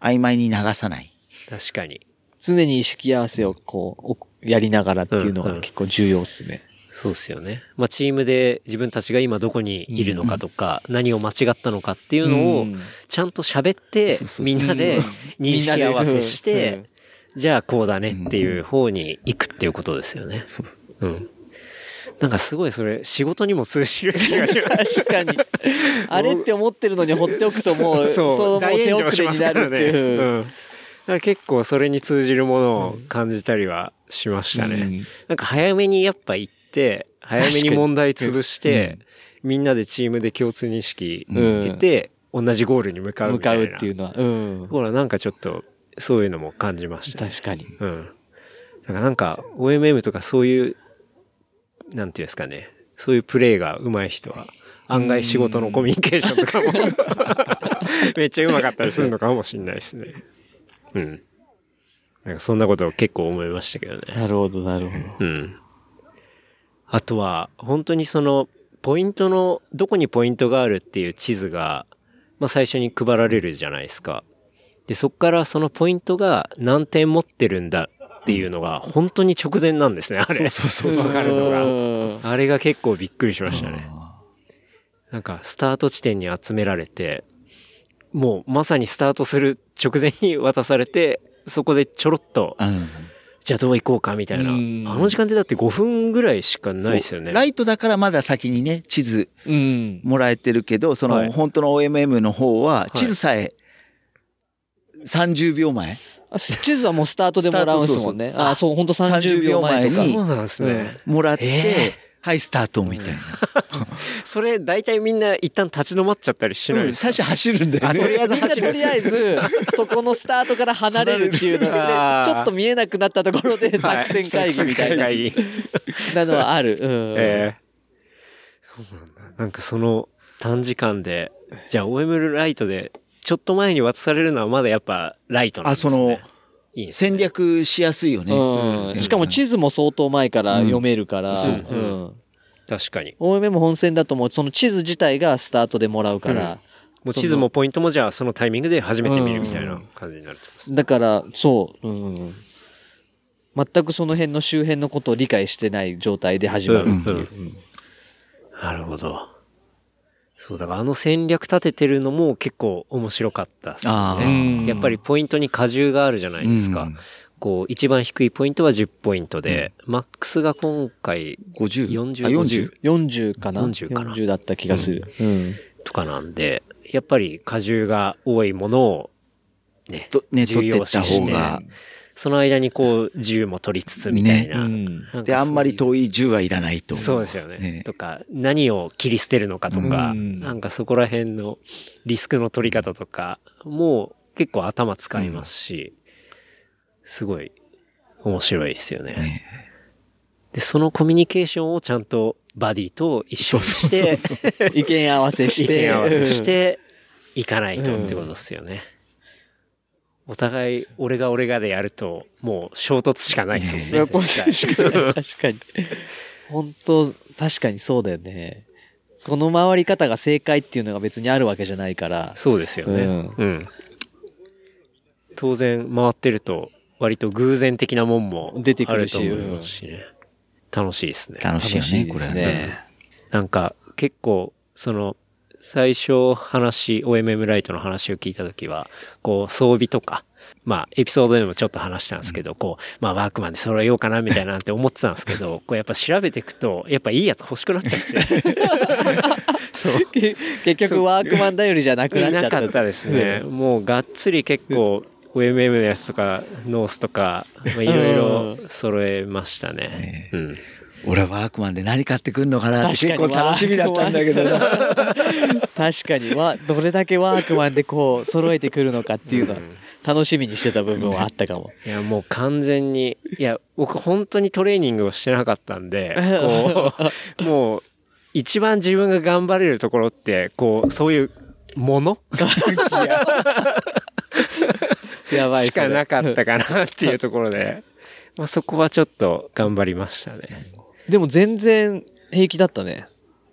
曖昧に流さない。確かに。常に意識合わせをこう、おやりながらっていうのうんうんが結構重要っすね。そうっすよね。まあ、チームで自分たちが今どこにいるのかとか、何を間違ったのかっていうのをうん、ちゃんと喋ってみんなで認識合わせして、じゃあこうだねっていう方に行くっていうことですよね。そううん。なんかすごいそれ仕事にも通じる気がします。確かに。あれって思ってるのに放っておくともう、そう、そう、もう大手遅れになる。っていう。うん。結構それに通じるものを感じたりはしましたね。うんなんか早めにやっぱ行って、早めに問題潰して、みんなでチームで共通認識うん得て、同じゴールに向かう向かみたいうな。っていうのは。うん。ほら、なんかちょっと、そういうのも感じましたね。確かに。うん。なんか、OMM とかそういう、なんていうんですかね、そういうプレイが上手い人は、案外仕事のコミュニケーションとかも、めっちゃ上手かったりするのかもしれないですね。うん。なんかそんなことを結構思いましたけどね。なるほど、なるほど。うん。あとは、本当にその、ポイントの、どこにポイントがあるっていう地図が、まあ最初に配られるじゃないですか。で、そっからそのポイントが何点持ってるんだっていうのが、本当に直前なんですね、あれ。そうそうそう。わかるあれが結構びっくりしましたね。なんか、スタート地点に集められて、もうまさにスタートする直前に渡されて、そこでちょろっと、うんじゃあどう行こうかみたいな。あうんの時間でだって5分ぐらいしかないですよね。ライトだからまだ先にね、地図うん。もらえてるけど、そはいの本当の OMM の方は、地図さえ30秒前、あ地図はもうスタートでもらうんですもんね。あ、そう、ほんと30秒前とか。30秒前にそうなんですね。もらって、えはい、スタートみたいな。それ大体みんな一旦立ち止まっちゃったりしない最初走るんだよね。あとりあえずみんな走るとりあえず、そこのスタートから離れるっていうので、ちょっと見えなくなったところで作戦会議みたいななのはある。うん。ええそうなんだ。なんかその短時間で、じゃあ OM ライトで、ちょっと前に渡されるのはまだやっぱライトなんですね。あそのいいです戦略しやすいよね。うん。しかも地図も相当前から読めるから、うんうん。確かに。OMM 本線だともうその地図自体がスタートでもらうから、もう地図もポイントもじゃあそのタイミングで初めて見るみたいな感じになるってことですね。だから、そう、うん。全くその辺の周辺のことを理解してない状態で始まるっていう。うんなるほど。そう、だからあの戦略立ててるのも結構面白かったっすあね。ーやっぱりポイントに荷重があるじゃないですか。うんこう、一番低いポイントは10ポイントで、マックスが今回50。40あ、40。40かな？40かな40だった気がする。うん。とかなんで、やっぱり荷重が多いものをね、とね、重要視して方が。その間にこう、銃も取りつつみたいな。うんなんかそういうで、あんまり遠い銃はいらないと。そうですよね。ねとか、何を切り捨てるのかとか、うんなんかそこら辺のリスクの取り方とか、もう結構頭使いますし、すごい面白いですよね。ねで、そのコミュニケーションをちゃんとバディと一緒にして、意見合わせし意て。見合わせしていかないとってことですよね。お互い、俺が俺がでやると、もう衝突しかないですもんね。確かに。本当確かにそうだよね。この回り方が正解っていうのが別にあるわけじゃないから。そうですよね。うんうん。当然回ってると、割と偶然的なもんも出てくあると思いますしね。楽しいですね。楽しいよね、これはね。なんか結構、その、最初話、OMM ライトの話を聞いたときは、こう装備とか、まあエピソードでもちょっと話したんですけど、こう、まあワークマンで揃えようかなみたいななんて思ってたんですけど、こうやっぱ調べていくと、やっぱいいやつ欲しくなっちゃって。そう。け結局ワークマン頼りじゃなくなっちゃった。なかったですね。もうがっつり結構、OMM のやつとか、ノースとか、まあいろいろ揃えましたね。うん。俺はワークマンで何買ってくんのかなって結構楽しみだったんだけどな。確かにわ、どれだけワークマンでこう、揃えてくるのかっていうのはうん、楽しみにしてた部分はあったかも。いや、もう完全に、いや、僕本当にトレーニングをしてなかったんで、こう、もう、一番自分が頑張れるところって、こう、そういうもの？やばいしかなかったかかなっていうところで、まあ、そこはちょっと頑張りましたね。でも全然平気だったね。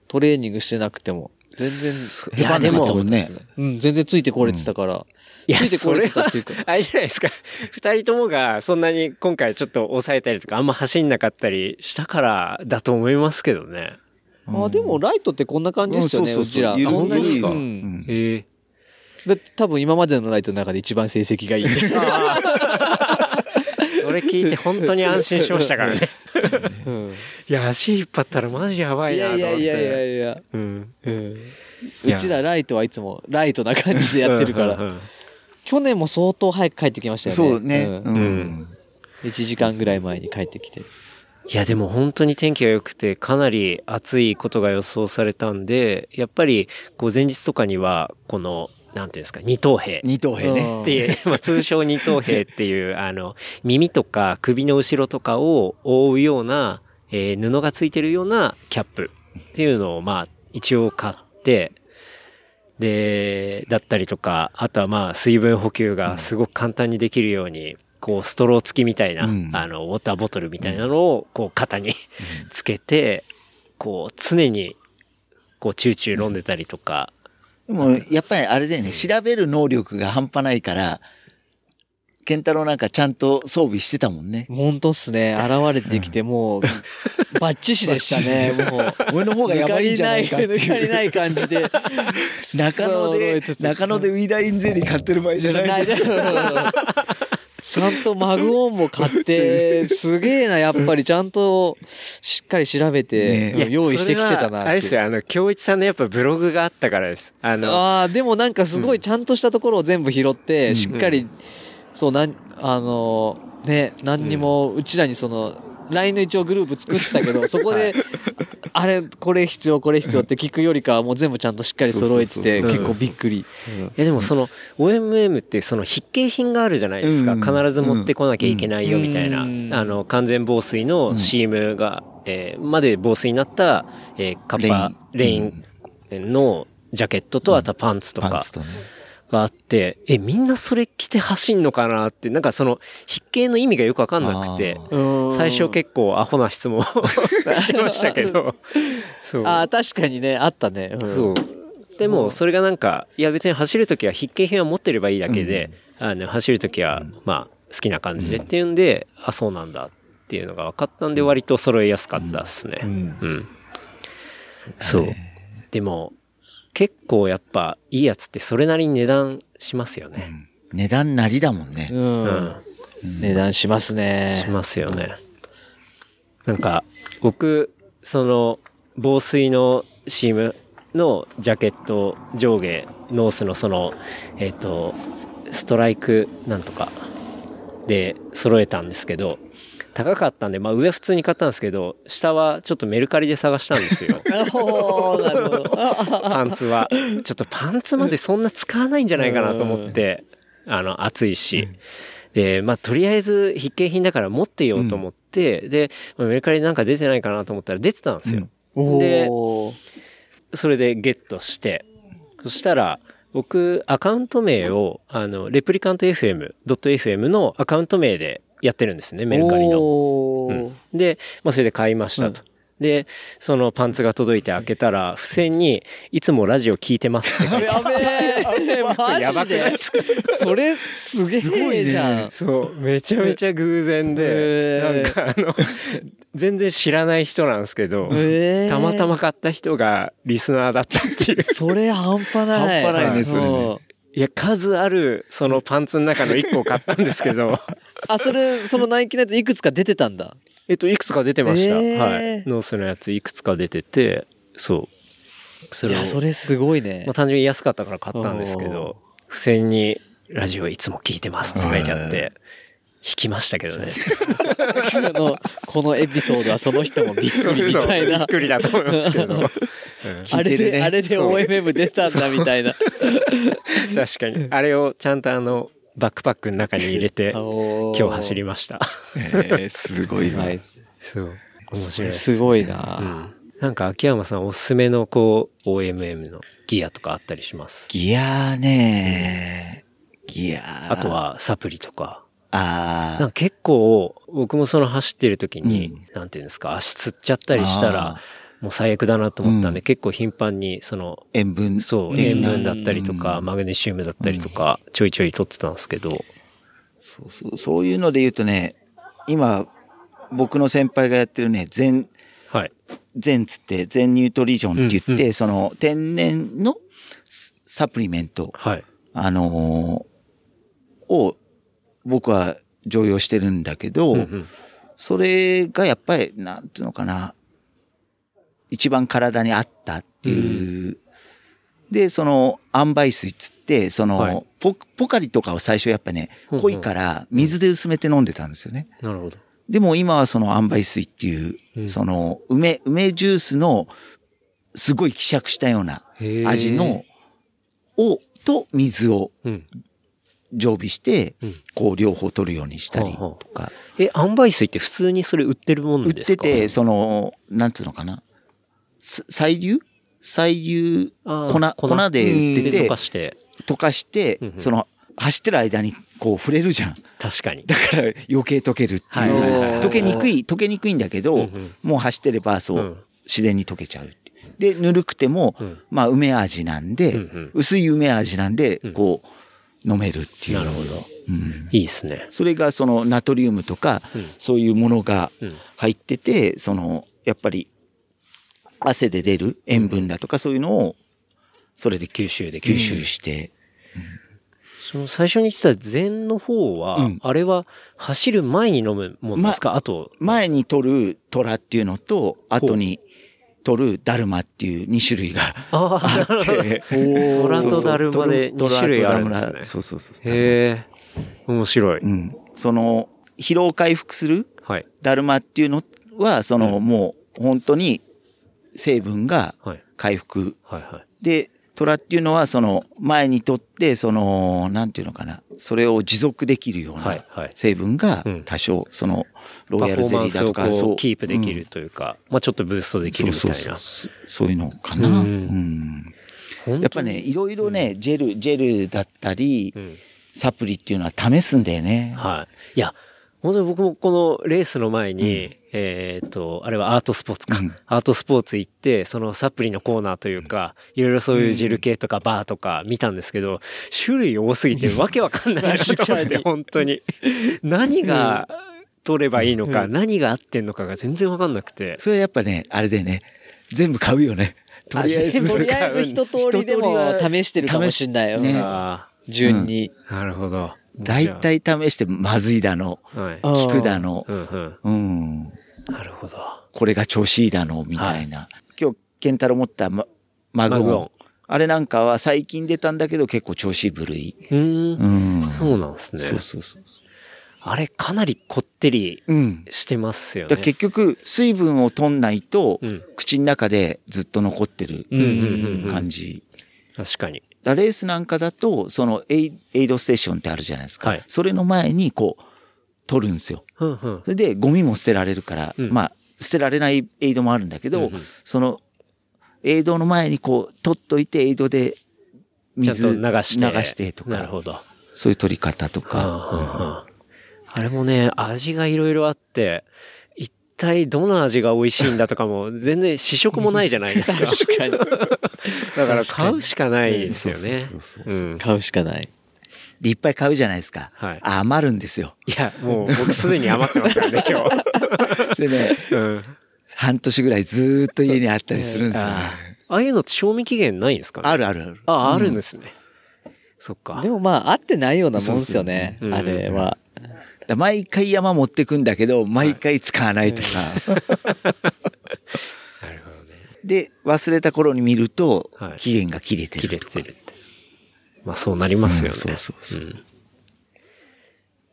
トレーニングしてなくても。全然。いやでもねうん、全然ついてこれてたから。いや、ついてこれそれはてたっていうか。、あれじゃないですか。二人ともがそんなに今回ちょっと抑えたりとかあんま走んなかったりしたからだと思いますけどね。あ、でもライトってこんな感じですよね、うちら。そうそうそうあ本当にですかううんんへえ。で多分今までのライトの中で一番成績がいい。それ聞いて本当に安心しましたからね。うん。いや、足引っ張ったらマジやばいいなと思って。やいやいやいやいや。うん。うん。うちらライトはいつもライトな感じでやってるから。うんうん去年も相当早く帰ってきましたよね。そうね。んうん。1時間ぐらい前に帰ってきて。いや、でも本当に天気が良くて、かなり暑いことが予想されたんで、やっぱり、こう前日とかには、この、なんていうんですか、二等兵。二等兵ね。っていう、まあ、通称二等兵っていう、あの、耳とか首の後ろとかを覆うような、えー布がついてるようなキャップっていうのを、まあ、一応買って、で、だったりとか、あとはまあ、水分補給がすごく簡単にできるように、こう、ストロー付きみたいな、うんあの、ウォーターボトルみたいなのを、こう、肩につけて、こう、常に、こう、チューチュー飲んでたりとか、でも、やっぱりあれだよね、調べる能力が半端ないから、ケンタロウなんかちゃんと装備してたもんね。本当っすね。現れてきて、もう、バッチシでしたね。もう。俺の方がやばいんじゃないかって抜かりいう。ない感じで。中野で、中野でウィダインゼリー買ってる場合じゃない。ちゃんとマグオンも買って、すげえな、やっぱり。ちゃんとしっかり調べて、ね。うん用意してきてたな。あれですよ、あの、京一さんのやっぱブログがあったからです。あの、ああ、でもなんかすごいちゃんとしたところを全部拾って、うん。しっかり、そう、なん、あの、ね、何にも、うちらにその、LINE の一応グループ作ってたけど、そこで、あれ、これ必要、これ必要って聞くよりかは、もう全部ちゃんとしっかり揃えてて、結構びっくり。いやでもその OMM ってその筆記品があるじゃないですか。うん必ず持ってこなきゃいけないよみたいな。うんあの、完全防水のシームが、えーまで防水になった、えーカッパ、レインンのジャケットと、あとはパンツとか。があって、え、みんなそれ着て走んのかなって、なんかその筆記の意味がよくわかんなくて、うん最初結構アホな質問を してましたけど、そう。ああ、確かにね、あったね。うんそう。でも、それがなんか、いや別に走るときは筆記品は持ってればいいだけで、あの、走るときは、まあ、好きな感じでっていうんで、あ、そうなんだっていうのが分かったんで、割と揃えやすかったですね。うん。そう。でも、結構やっぱ、いいやつってそれなりに値段しますよね。値段なりだもんね。うん。うん。値段しますね。しますよね。なんか、僕、その、防水のシームのジャケット上下、ノースのその、えっ、と、ストライクなんとかで揃えたんですけど、高かったんで、まあ上普通に買ったんですけど、下はちょっとメルカリで探したんですよ。おーなるほど。パンツは。ちょっとパンツまでそんな使わないんじゃないかなと思って、あの、暑いし。で、まあ、とりあえず筆記品だから持ってようと思って、で、まあメルカリなんか出てないかなと思ったら出てたんですよ。でおーそれでゲットして、そしたら、僕、アカウント名を、あの、レプリカント FM、.fm のアカウント名でやってるんですね、メルカリの。うん。で、まあ、それで買いましたと。で、そのパンツが届いて開けたら、付箋に、いつもラジオ聞いてますって書いて やべえマジでやばくない？ですかそれすげえじゃん。そう、めちゃめちゃ偶然で、なんかあの、全然知らない人なんですけど、えー。たまたま買った人がリスナーだったっていう。それ半端ない。半端ないねそれね。う。んいや、数ある、そのパンツの中の1個を買ったんですけど、あ、それ、そのナイキのやついくつか出てたんだ。えっと、いくつか出てました。へーはい。ノースのやついくつか出てて、そう。それをいや、それすごいねまあ、。単純に安かったから買ったんですけど、付箋に、ラジオいつも聞いてますって書いてあって、引きましたけどね。あの、このエピソードはその人もびっくりみたいなびっ。くりだと思いますけど。う んあれで、あれで OMM 出たんだみたいな。確かに。あれをちゃんとあの、バックパックの中に入れて、今今日走りました。えーすごいわ。はい。そう。面白いです。すごいうな。ん。なんか秋山さんおすすめのこう、OMM のギアとかあったりします？ギアねギアあと、はサプリとか。あなんか結構、僕もその走ってる時に、なんていうんですか、足つっちゃったりしたらあ、もう最悪だなと思ったんで、うん結構頻繁に、その、塩分。そう、塩分だったりとか、マグネシウムだったりとか、ちょいちょい取ってたんですけど、そうそうそういうので言うとね、今、僕の先輩がやってるね、全、はい。全つって、全ニュートリジョンって言って、うんその天然のササプリメント、はい。あのーを僕は常用してるんだけど、うんうんそれがやっぱり、なんていうのかな、一番体に合ったっていう。で、その、塩梅水っつって、その、はいポ、ポカリとかを最初やっぱね、濃いから水で薄めて飲んでたんですよね。なるほど。でも今はその塩梅水っていう、うんその、梅、梅ジュースの、すごい希釈したような味の、を、と水をうん。常備して、うんこう両方取るようにしたりはあはとか、え、塩梅水って普通にそれ売ってるもん売っですか？てて、その、なんていうのかな。す細流？細流、あ粉ー粉で売っててで溶かして。溶かしてその、走ってる間にこう触れるじゃん。確かに。だから余計溶けるってはいはいはいいう。溶けにくい、溶けにくいんだけど、うんうんもう走ってればそう、うん自然に溶けちゃう。で、ぬるくても、うんまあ梅味なんで、うんうん薄い梅味なんでうん、こう、飲めるっていう。なるほど。うんいいですね。それがそのナトリウムとか、うんそういうものがうん入ってて、その、やっぱり、汗で出る塩分だとかそういうのを、それで吸収で吸収して、その最初に言ってた禅の方は、うん。あれは走る前に飲むもんですか、あと、前に取る虎っていうのと、後に取るダルマっていう2種類があって、虎とダルマで2そうそう。種類あるんですね。そうそうそう。へえ、面白い。うん。その、疲労回復するはい。ダルマっていうのは、その、もう、本当に、成分がはい。回復はいはい。で、虎っていうのは、その、前にとって、その、なんていうのかな、それを持続できるようはないはい成分がうん多少、その、ロイヤルゼリォーだとか、こうキープできるうんというか、まあちょっとブーストできるみたいな。そうそうそうそういうのかな。ううんん本当にやっぱね、いろいろね、ジェル、ジェルだったり、うんサプリっていうのは試すんだよね。はい。いや、本当に僕もこのレースの前に、えっ、と、あれはアートスポーツか、うんアートスポーツ行って、そのサプリのコーナーというか、いろいろそういうジェル系とかバーとか見たんですけど、種類多すぎてわけわかんないなと思って、本当に。何が取ればいいのか、うん何が合ってんのかが全然わかんなくて。それやっぱね、あれでね、全部買うよね。とりあえず。とりあえず一通りでも試してるかもしんないよ。ねあ順に。あ、なるほど。大体試してまずいだの、はい。あ効くだのう、んうん。うん。なるほど。これが調子いいだの、みたいな。今日、ケンタロウ持ったママグオン。あれなんかは最近出たんだけど結構調子いい部類。うーん。うん。そうなんですね。そうそうそう。あれかなりこってりうん。してますよね。だから結局、水分を取んないと、うん口の中でずっと残ってるうんうんうん感じ。確かに。レースなんかだと、そのエイエイドステーションってあるじゃないですか。はいそれの前にこう、取るんですよ。うんうん。それでゴミも捨てられるから、うんまあ、捨てられないエイドもあるんだけど、うんうんその、エイドの前にこう、取っといて、エイドで水と流して。流してとか、なるほど。そういう取り方とはあか。はあはああれもね、味がいろいろあって、一体どの味が美味しいんだとかも全然試食もないじゃないですか。確かに。だから買うしかないですよね。そうそうそううん。買うしかない。で、いっぱい買うじゃないですか。はい余るんですよ。いや、もう僕すでに余ってますからね、今日。でね、うん。半年ぐらいずーっと家にあったりするんですよね。あああいうのって賞味期限ないんですかね？あるあるある。あ、あるんですね。そっか。でもまあ、合ってないようなもんですよね。そうそうあれは。だ毎回山持ってくんだけど、毎回使わないとか。なるほどね。で、忘れた頃に見るとはい、期限が切れて切るとか。れてるって。まあそうなりますよね。うんそうそうそううん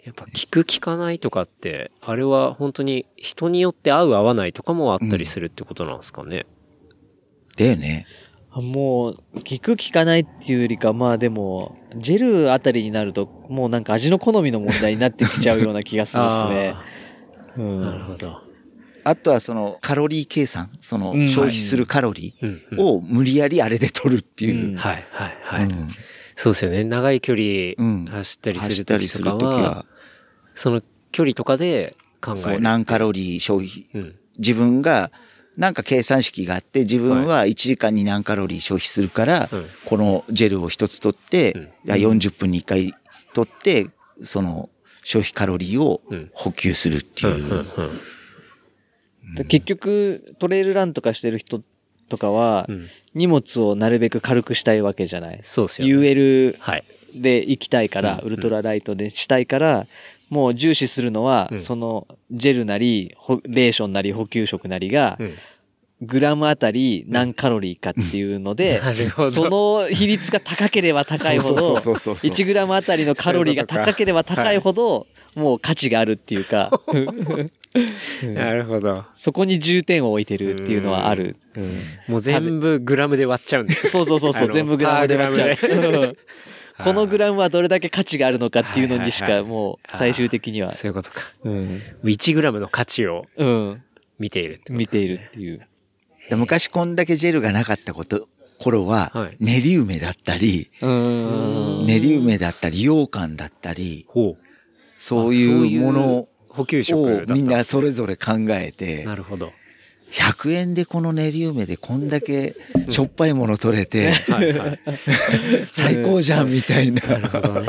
やっぱ聞く聞かないとかって、あれは本当に人によって合う合わないとかもあったりするってことなんですかね。だよね。もう、効く効かないっていうよりか、まあでも、ジェルあたりになると、もうなんか味の好みの問題になってきちゃうような気がするっすね。うあーなるん。ほど。あとはそのカロリー計算、そのうん消費するカロリーを無理やりあれで取るっていうう。んはいはいはい。うんそうですよね。長い距うん離走ったりするときとかはは、、その距離とかで考えそう、る。何カロリー消費、うん。自分が、なんか計算式があって、自分は1時間に何カロリー消費するから、うんこのジェルを一つ取って、うんいや40分に1回取って、その消費カロリーをうん補給するっていう。結局、トレイルランとかしてる人とかはう、ん。荷物をなるべく軽くしたいわけじゃない。そうですよね。UL はい。で行きたいから、うんウルトラライトでしたいから、もう重視するのは、うんその、ジェルなり、ほレーションなり、補給食なりがう、ん。グラムあたり何カロリーかっていうので、なるほど。その比率が高ければ高いほど、そうそうそうそうそう1グラムあたりのカロリーが高ければ高いほど、もう価値があるっていうか、なるほど。そこに重点を置いてるっていうのはある。うんもう全部グラムで割っちゃうんです。そうそうそうそう、全部グラムで割っちゃう。このグラムはどれだけ価値があるのかっていうのにしかはいはいはいもう最終的には、そういうことか。うん。1グラムの価値をうん。見ているってことですね見ているっていう。で昔こんだけジェルがなかったこと、頃ははい、練り梅だったり、うん。練り梅だったり、羊羹だったり、ほう。そういうもの補給食みんなそれぞれ考えてな、るほど。100円でこの練り梅でこんだけしょっぱいもの取れて。最高じゃんみたいな。なるほどね。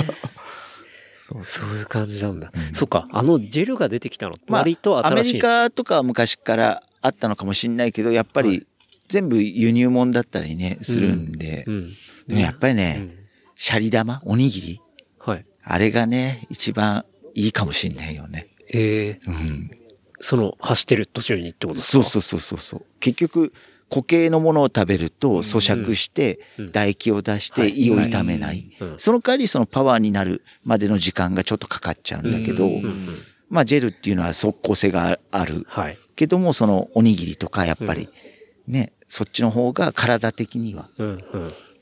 そういう感じなんだ。そっか、あのジェルが出てきたの割と、アメリ新しいんですカとかは昔からあったのかもしれないけど、やっぱり全部輸入物だったりね、するんでう。ん。でもやっぱりうね、ん。シャリ玉おにぎりはい。あれがね、一番いいかもしれないよね。ええうん。その、走ってる途中にってことですか？そうそうそうそうそう。結局、固形のものを食べると咀嚼してうん唾液を出してはい胃を痛めない。うんその代わりそのパワーになるまでの時間がちょっとかかっちゃうんだけど。まあジェルっていうのは即効性があるはい。けども、そのおにぎりとかやっぱりね、そっちの方が体的には。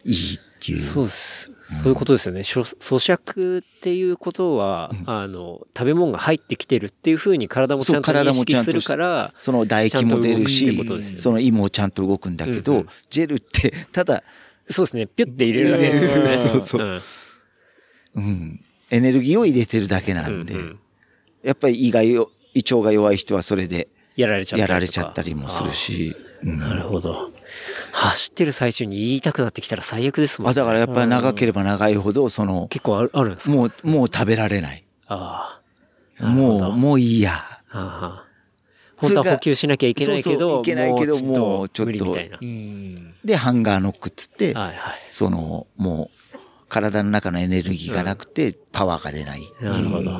いいっていう。そうです。そういうことですよね。咀嚼っていうことは、あの、食べ物が入ってきてるっていうふうに体もちゃんと認識するから、その唾液も出るしねその胃もちゃんと動くんだけど、うんうんジェルって、ただ、そうですね。ピュッて入れるだけですよね。そうそううんうん、エネルギーを入れてるだけなんで、うんうんやっぱり胃がよ、胃腸が弱い人はそれでやられちゃったりもするし、うんなるほど。走ってる最中に言いたくなってきたら最悪ですもんあ、だからやっぱり長ければ長いほど、その、結構あるあるんですか？もう、もう食べられない。ああ。もう、どもういいや。はあはあ本当は補給しなきゃいけないけど、そうそういけないけどもうちょっとっと無理みたいな。うん。で、ハンガーノックっつって、はいはい。その、もう、体の中のエネルギーがなくて、パワーが出ない。なるほど。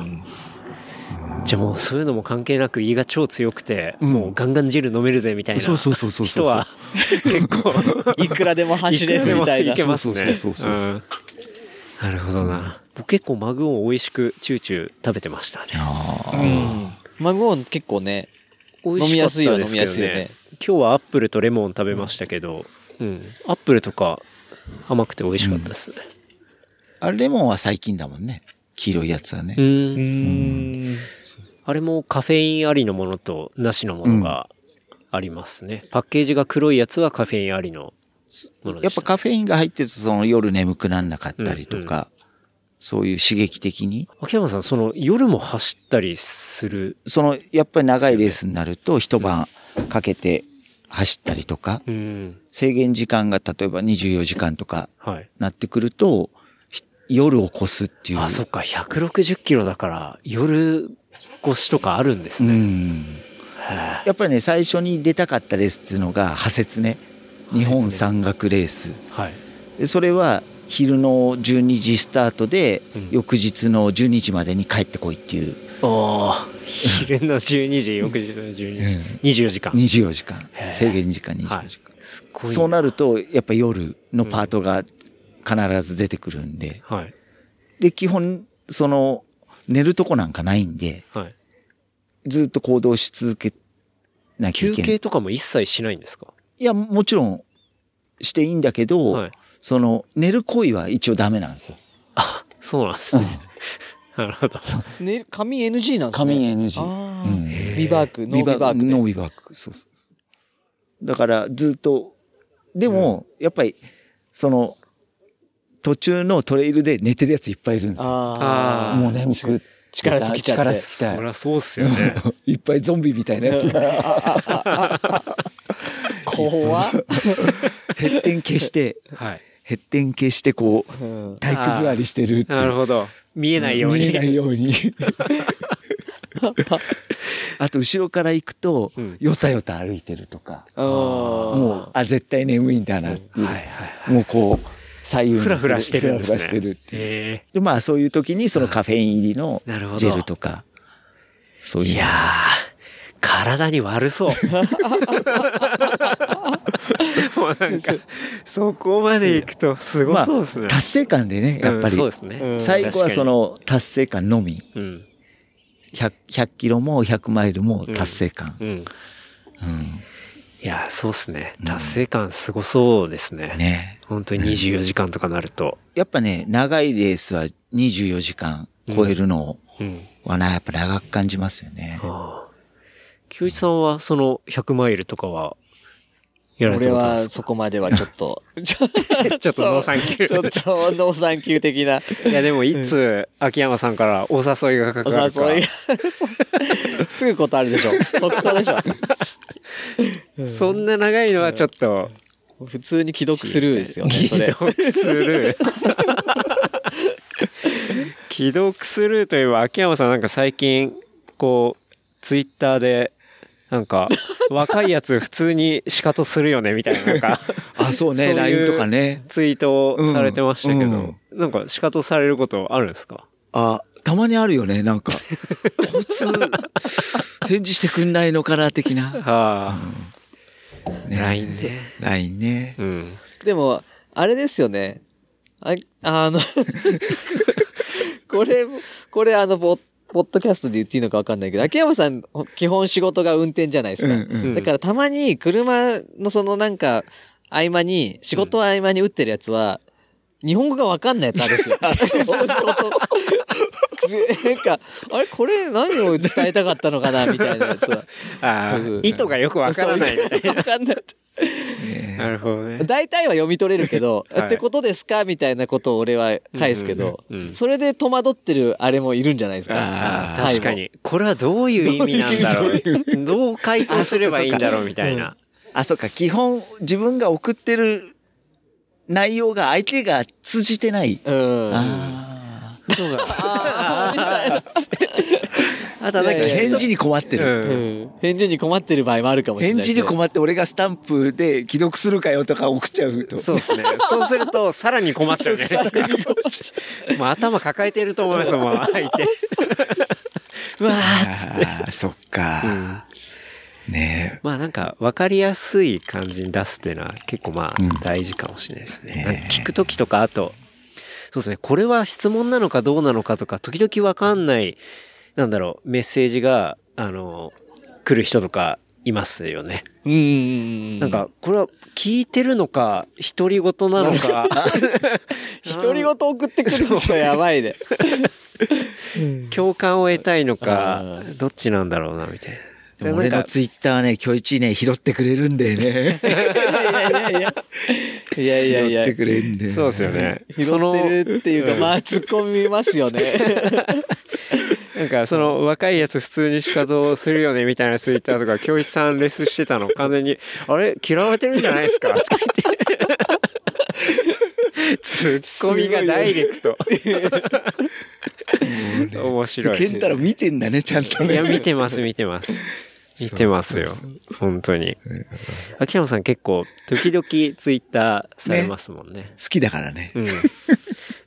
じゃあもうそういうのも関係なく胃が超強くて、うんもうガンガン汁飲めるぜみたいなそうそうそうそうそう人は結構いくらでも走れるみたいな。いけますね。そうそうそうそううんなるほどな。僕結構マグオン美味しくチューチュー食べてましたね。ああうん。マグオン結構ね、美味しかったですけど飲みやすいよね今日はアップルとレモン食べましたけど、うん。アップルとか甘くて美味しかったですね。あれレモンは最近だもんね。黄色いやつはね。うん。うん。あれもカフェインありのものとなしのものがありますね。パッケージが黒いやつはカフェインありのものやでした。っぱカフェインが入ってると、その夜眠くなんなかったりとか、そういう刺激的に？秋山さん、その夜も走ったりする？その、やっぱり長いレースになると、一晩かけて走ったりとか、うん。制限時間が例えば24時間とかはい。なってくると、ひ夜を越すっていう。あ、そっか、160キロだから、夜越しとかあるんですうね。ん。へやっぱりね、最初に出たかったレースっていうのが、派説ね。日本山岳レース。えはい。でそれは、昼の12時スタートで、うん翌日の12時までに帰ってこいっていう、おー昼の12時、翌日の12時。24時間。24時間。制限時間はい24時間。。すっごい。そうなると、やっぱ夜のパートが必ず出てくるんで、はい。で、基本、その、寝るとこなんかないんで、はい。ずっと行動し続けなきゃいけない。休憩とかも一切しないんですか？いや、もちろん、していいんだけど、はい。その、寝る行為は一応ダメなんですよ。あ、そうなんですね。なるほど。ね、髪 NG なんですね。仮眠 NG。あーうんビバーク、ノービバークね。ノービバーク。そうそうそう。だから、ずっと、でも、やっぱり、その、途中のトレイルで寝てるやついっぱいいるんですよ。ああ。もう眠く。力尽きちゃって力尽きたそりゃそうっすよね。いっぱいゾンビみたいなやつが、怖っ。ヘッテン消して、はい。ヘッテン消して、こう、うん体育座りしてるって。なるほど。見えないように。見えないように。あと、後ろから行くとうん、よたよた歩いてるとか、ももう、あ、絶対眠いんだなっていう。はいはいはい。もうこう、左右にふらふらしてるんですね。ふらふらしてるっていうえで、まあそういう時にそのカフェイン入りのジェルとか、そういういやー、体に悪そう。もうなんか、そこまで行くとすごまあそうですね。達成感でね、やっぱりうんそうで。すね。うん最後はその達成感のみ。うん。100, 100キロも100マイルも達成感。うん。うん。いやー、そうですね。達成感すごそうですね。ね。本当に24時間とかなると。やっぱね、長いレースは24時間超えるのうん。はな、やっぱ長く感じますよね。ああ。清一さんはその100マイルとかは、やられた俺はそこまではちょっと、ちょっとノーサンキュちょっー。とノーサンキュー的ないやでもいつ秋山さんからお誘いがかかおるか。誘いが。すぐことあるでしょ。即答でしょ。そんな長いのはちょっと、普通に既読スルーですよね。既読スルー。既読スルーといえば秋山さんなんか最近、こう、ツイッターで、なんか、若いやつ普通に仕方するよねみたいな、なんか、あ、そうね、LINE とかね。ツイートをされてましたけど、うんなんか仕方されることあるんですか？あ、たまにあるよね、なんか。こいつ、返事してくんないのかな、的な。ああ、ね LINE ね。LINE ね。うん。でも、あれですよね。あ、あの、これ、これあの、ポッポッドキャストで言っていいのかわかんないけど、秋山さん、基本仕事が運転じゃないですか。うんうんだからたまに車のそのなんか、合間に、仕事合間に打ってるやつは、日本語がわかんないやつあるんですよ。なんか、あれ？これ何を伝えたかったのかな？みたいなやつは。ああうん、意図がよくわからないみたいな。わかんない。ね。なるほどね。大体は読み取れるけど、はい。ってことですかみたいなことを俺は返すけど、うんうんうん。それで戸惑ってるあれもいるんじゃないですか。確かに。これはどういう意味なんだろう？どう回答すればいいんだろうみたいな。あ、そっか、基本、自分が送ってる内容が相手が通じてない。うん。あそうだ あと返事に困ってう。る。うんん返事に困ってる場合もあるかもしれない。返事に困って俺がスタンプで既読するかよとか送っちゃうと。そうですね。そうすると、さらに困っちゃうじゃないですか。もう頭抱えてると思いますもん、相手。うわーっつって。ああ、そっか。ねまあなんか分かりやすい感じに出すっていうのは結構まあうん大事かもしれないですね。ねなんか聞くときとかあと、そうですね、これは質問なのかどうなのかとか、時々分かんない、なんだろう、メッセージが、あの、来る人とかいますよね。うん。なんか、これは聞いてるのか、独り言なのか。独り言送ってくる人やばいで。共感を得たいのあかー、どっちなんだろうな、みたいな。でも俺のツイッターね、今日一ね、拾ってくれるんだよね。いやいやいや。いやいやいや拾って。くれるんだよ。そうですよ。ね。拾ってるっていうか、まあ突っ込みますよね。なんか、その、若いやつ普通に仕方をするよね、みたいなツイッターとか、教師さんレスしてたの、完全に、あれ？嫌われてるんじゃないですか？とか言って。ツッコミがダイレクト。面白いケですンタロウ見てんだね、ちゃんとね。いや、見てます、見てます。見てますよ。本当に。秋山さん結構、時々ツイッターされますもんね。好きだからね。うん。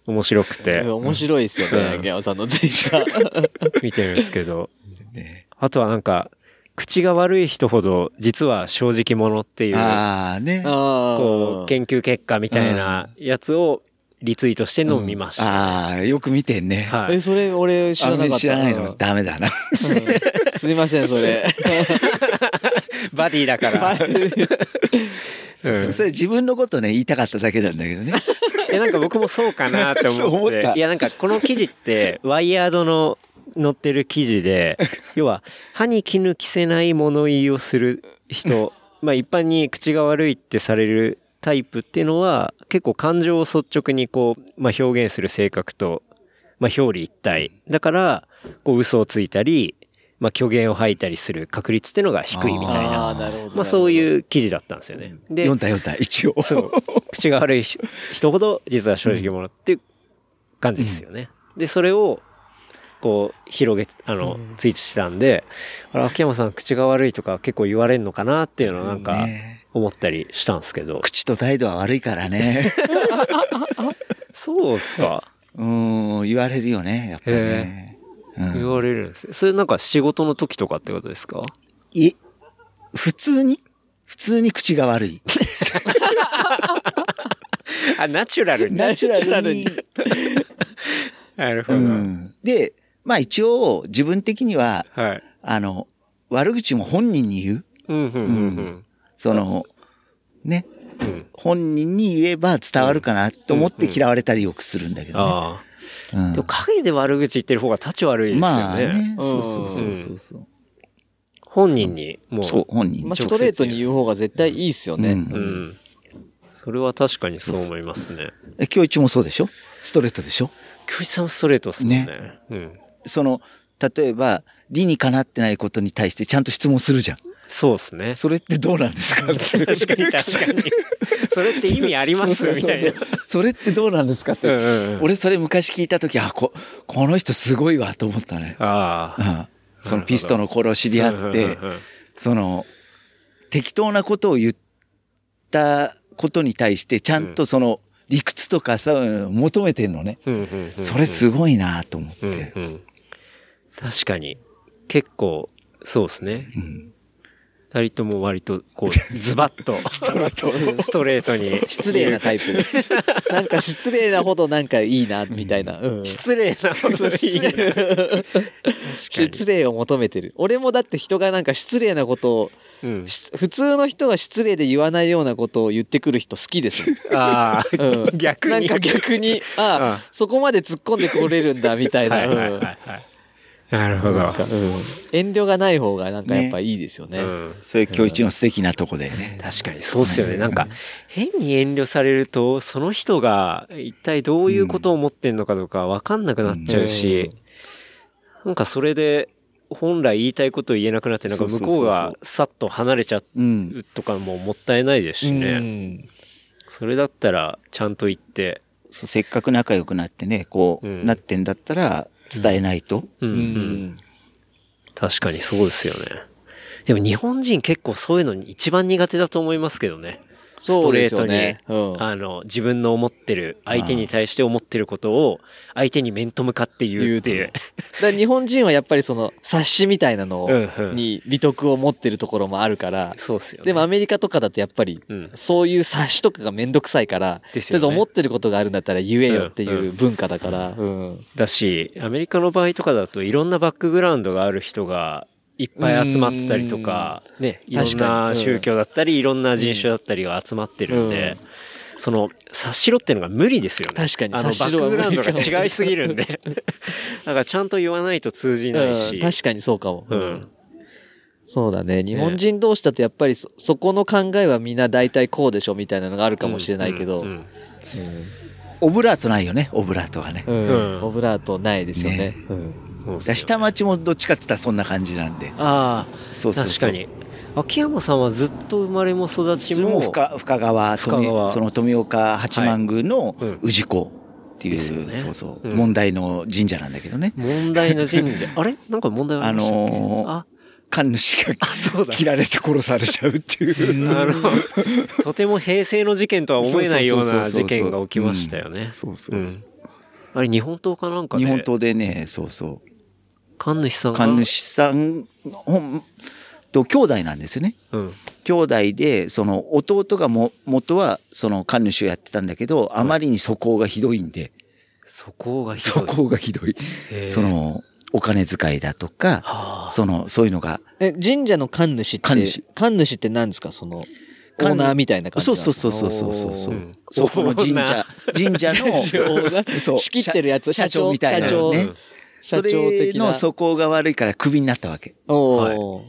面白くて、面白いですよね、うんさんのツイッター。見てるんですけど。ねあとはなんか、口が悪い人ほど、実は正直者っていう、ああ、ね。こう、研究結果みたいなやつをリツイートしてるのを見ました。ああ、よく見てんね。はい。え、それ俺知らなかった。あ知らないの？うんダメだな。すいません、それ。バディだから。うんそれ自分のことね、言いたかっただけなんだけどね。いや、なんか僕もそうかなって思って いや、なんかこの記事って、ワイヤードの載ってる記事で、要は、歯に衣着せない物言いをする人、まあ一般に口が悪いってされるタイプっていうのは、結構感情を率直にこう、まあ表現する性格と、まあ表裏一体。だから、こう嘘をついたり、まあ虚言を吐いたりする確率っていうのが低いみたいな。まあそうう。いう記事だったんですよね。で、読んだ読んだ、一応。そう。口が悪い人人ほど実は正直者っていう感じですよね。で、それを、こう、広げ、あの、ツイートしてたんで、あれ、秋山さん口が悪いとか結構言われるのかなっていうのをなんか、ね思ったりしたんですけど。口と態度は悪いからね。そうっすかうーん、言われるよね、やっぱりね。うん言われるんですね。それなんか仕事の時とかってことですか？い、普通に？普通に口が悪い。あ、ナチュラルに。ナチュラルに。なるほど。うん。で、まあ一応自分的には、はい。あの、悪口も本人に言う。うん、うん、うん、その、ね、うん。本人に言えば伝わるかなと思って嫌われたりよくするんだけどね。でも影で悪口言ってる方が立ち悪いですよね。まあね。うんそうそうそうそう。本人に、もう。そう、本人まあ、直接ストレートに言う方が絶対いいっすよね。うんうん。それは確かにそう思いますね。え今日一もそうでしょ？ストレートでしょ？教師さんもストレートですもんね。ねうん。その、例えば、理にかなってないことに対してちゃんと質問するじゃん。そうですね。それってどうなんですか？っ て確かに確かに。それって意味あります？みたいな。それってどうなんですかって。うんうんうん俺それ昔聞いたとき、あ、こ、この人すごいわと思ったね。ああ。うん。そのピストの頃知り合ってうんうん、うんその、適当なことを言ったことに対して、ちゃんとその、理屈とかさ、求めてんのね。うんうんうんそれすごいなと思っうんて。うん確かに。結構、そうですね。うん二人とも割と、こう、ズバッと、ストレート、ストレートに。失礼なタイプ。なんか失礼なほどなんかいいな、みたいな。うん失礼なこといいな。失礼を求めてる。俺もだって人がなんか失礼なことを、うん。し普通の人が失礼で言わないようなことを言ってくる人好きです。ああ、うん逆に。なんか逆に、ああ、そこまで突っ込んでこれるんだ、みたいな。はいはいはいうんはい。なるほど。なんかうん遠慮がない方がなんかやっぱいいですよね。うんそれ今日一の素敵なとこだよね。確かにそうっすよね。なんか、変に遠慮されると、その人が一体どういうことを思ってんのかとかわかんなくなっちゃうし、なんかそれで、本来言いたいことを言えなくなって、なんか向こうがさっと離れちゃうん。うとかももったいないですしうね。んそれだったら、ちゃんと言って、せっかく仲良くなってね、こう、うんなってんだったら、伝えないと。うんううんん。確かにそうですよね。でも日本人結構そういうのに一番苦手だと思いますけどね。ストレーね。トに、うんあの、自分の思ってる、相手に対して思ってることを、相手に面と向かって言うっていう。だ日本人はやっぱりその察しみたいなのうんうんに美徳を持ってるところもあるから、そうっすよね。でもアメリカとかだとやっぱりうん、そういう察しとかがめんどくさいから、ですよねとりあえず思ってることがあるんだったら言えよっていう文化だから、うん。だし、アメリカの場合とかだといろんなバックグラウンドがある人がいっぱい集まってたりとか、ね、いろん確かにな宗教だったり、いろんな人種だったりが集まってるんで、その、察しろっていうのが無理ですよね。確かにあの、バ察しろはックグラウンド無理かもが違いすぎるんで。だから ちゃんと言わないと通じないし。うん確かにそうかも。うん。そうだね。日本人同士だとやっぱりそ、そこの考えはみんな大体こうでしょみたいなのがあるかもしれないけど、うんうんオブラートないよね、オブラートはね。うんうんオブラートないですよね。ねうん下町もどっちかって言ったらそんな感じなんで。ああ、そうそう確かに。秋山さんはずっと生まれも育ちも、深深川、深川富その富岡八幡宮の氏子っていう、ですよねそうそう、うん問題の神社なんだけどね。問題の神社。あれ？なんか問題ありましたっけ、あのーあ、神主がそうだ切られて殺されちゃうっていう。あの、とても平成の事件とは思えないような事件が起きましたよね。そうそうそう。んあれ、日本刀かなんかで？日本刀でね、そうそう。神主さんが？神主さん、と兄弟なんですよね。うん。兄弟で、その弟がも、元はその神主をやってたんだけど、あまりに素行がひどいんで、そこがひどい。素行がひどい。そ、の、お金遣いだとか、はあ、その、そういうのが、え、神社の神主って、神主神主って何ですか？その、オ神ーナーみたいな感じそうんそうそうそうそうそう。そこの神社、神社の、仕切ってるやつ社社長みたいなね。社長それ的なの素行が悪いからクビになったわけ。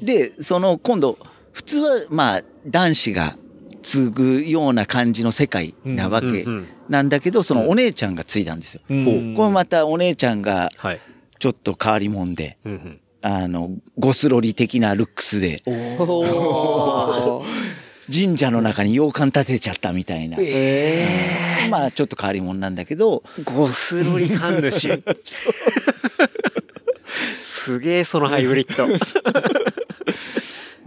で、その今度、普通はまあ男子が継ぐような感じの世界なわけなんだけど、そのお姉ちゃんが継いだんですよ。うん。これまたお姉ちゃんがはい。ちょっと変わり者で、うんうん。あの、ゴスロリ的なルックスで、神社の中に洋館建てちゃったみたいな。まあちょっと変わり者なんだけど、ゴスロリ神主。すげえ、そのハイブリッド。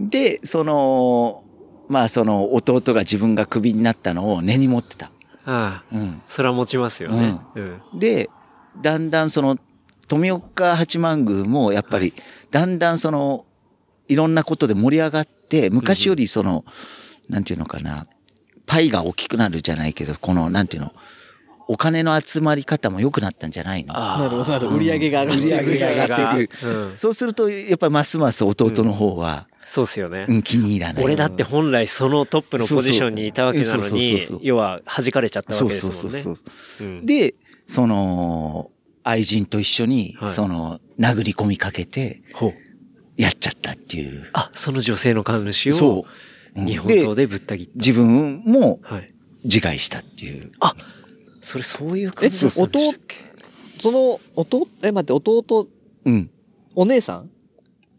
で、その、まあその弟が自分がクビになったのを根に持ってた。ああ、うん。それは持ちますよね。うん。で、だんだんその、富岡八幡宮もやっぱり、だんだんその、いろんなことで盛り上がって、昔よりその、なんていうのかな、パイが大きくなるじゃないけど、この、なんていうの、お金の集まり方も良くなったんじゃないの？あなるほど、なるほど。売り上げが上がって売り上げが上がってくる。うん。そうすると、やっぱりますます弟の方は、そうっすよね。うん、気に入らない。俺だって本来そのトップのポジションにいたわけなのそうそうにそうそう、要は弾かれちゃったわそうけですそうもんね。そうそう。うんで、その、愛人と一緒に、はいその、殴り込みかけて。やっちゃったっていう。あ、その女性の神主をそう。うん日本刀でぶった切った。自分もはい。自害したっていう。あ、それそういう感え、じだったんでしたっけその、弟、え、待って、弟、うん。お姉さん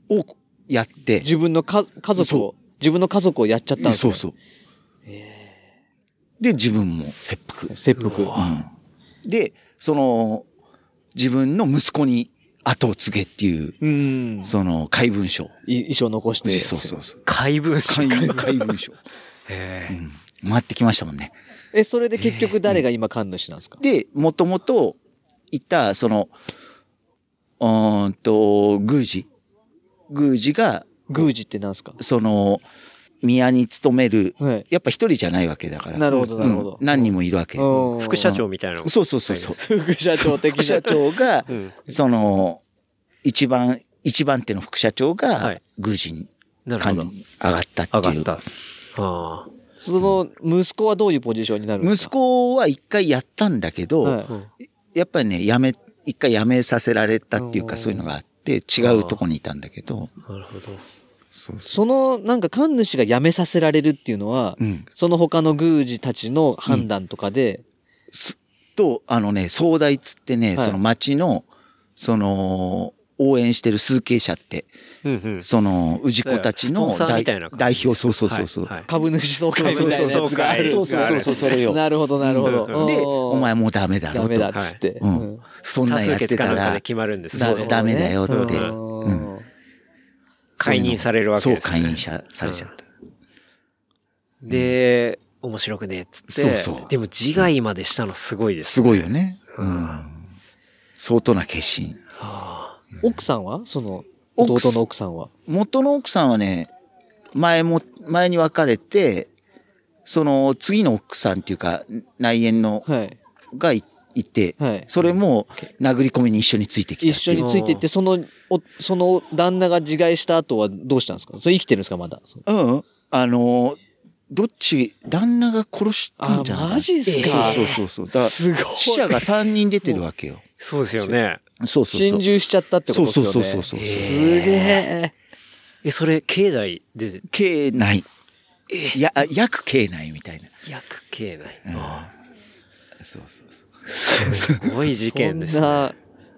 をやって。自分のか家族そを、自分の家族をやっちゃったんですねそうそう。で、自分も切腹。切腹。うん。で、その、自分の息子に後を継げっていう、うん。その、怪文書。い遺書残して。そうそうそう。怪文書怪怪文書。へえうん。回ってきましたもんね。え、それで結局誰が今神主なんですか？で、もともといた、その、うーんと、宮司。宮司が、宮司ってなんですか？その、宮に勤める、はい。やっぱ一人じゃないわけだから。なるほど、なるほどうん。何人もいるわけ。うん副社長みたいな。そうそうそうそう。副社長的な。副社長がう、ん。その、一番、一番手の副社長はがい、宮司に、なるほど。官に上がったっていう。上がった。ああ。その、息子はどういうポジションになるんです息か子は一回やったんだけど、はいうんやっぱりね、やめ、一回やめさせられたっていうか、うんそういうのがあって、違うとこにいたんだけど、なるほど。そうそその、なんか神主が辞めさせられるっていうのは、う。うん。その他の宮司たちの判断とかで、すと、あのね、総代っつってね、はいその町の、その、応援してる数形者って、うんうん。その、氏子たちの代表、そうそうそうそう。はいはい株主総会みたいなやつがある。そうそうそうそう、それよ。なるほど、なるほど。うんで、お前もうダメだろと。ダメだっつって。うんうんそんな多数んやってたら、決まるんですそうね。ダメだよってうんうん解任されるわけですねそう、解任さされちゃった。で、面白くねっつって。そうそうでも自害までしたのすごいです。すごいよね。うん。相当な決心。は奥さんは？その、奥弟の奥さんは？元の奥さんはね、前も、前に別れて、その次の奥さんっていうか、内縁の、はい。がいいて、はい。それも殴り込みに一緒についてきていう。についていって、その、おその旦那が自害した後はどうしたんですか？それ生きてるんですか？まだ。うん。あの、どっち、旦那が殺したんじゃない？あマジっすか？そうそうそう。だからすごい。死者が3人出てるわけよ。そうですよね。そうそうそう。心中しちゃったってことですよね。そうそうそうそうそうすげえ。え、それ、境内で、刑内。や、あ約刑内みたいな。薬境内。そうそうそすごい事件ですね。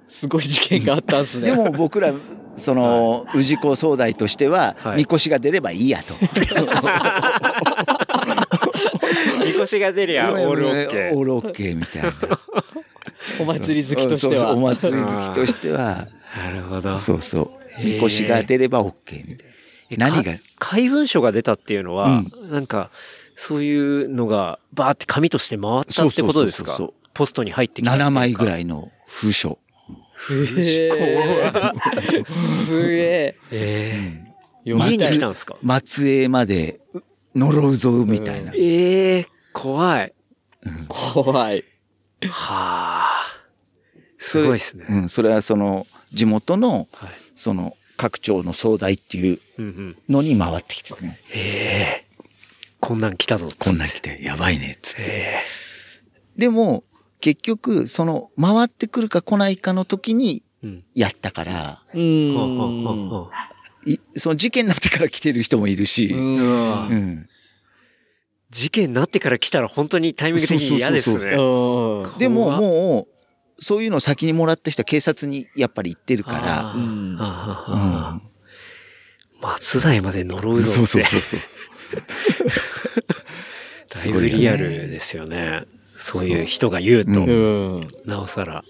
すごい事件があったんですう。ね。でも僕ら、その、氏子総代としては、はいみこしが出ればいいやと。みこしが出りゃ、オールオッケー。オールオッケーみたいな。お祭り好きとしては。そうそうお祭り好きとしては、なるほど。そうそう。みこしが出ればオッケーみたいえな。何が？か怪文書が出たっていうのは、なんか、そういうのが、バーって紙として回ったってことですか？そうそうそうそうポストに入ってきたっていうか。7枚ぐらいの封書。へえすげえ。ええ読みに来たんですか松江までう呪うぞみたいな。ええ怖い。怖い。はあ。すごいですね。うん、それはその、地元の、はい。その、各町の総代っていううんうん。のに回ってきてね。ええこんなん来たぞっつって。こんなん来て、やばいね、っつって。えでも、結局、その、回ってくるか来ないかの時に。やったから、うん。その事件になってから来てる人もいるし、ううんん。うん。事件になってから来たら本当にタイミング的に嫌ですね。うん。でも、もう、そういうのを先にもらった人は警察にやっぱり行ってるかあーうん松代まで呪う。うんぞって。そうそうそうそう。だいぶリアルですよね。そういう人が言うと、そううん。なおさら。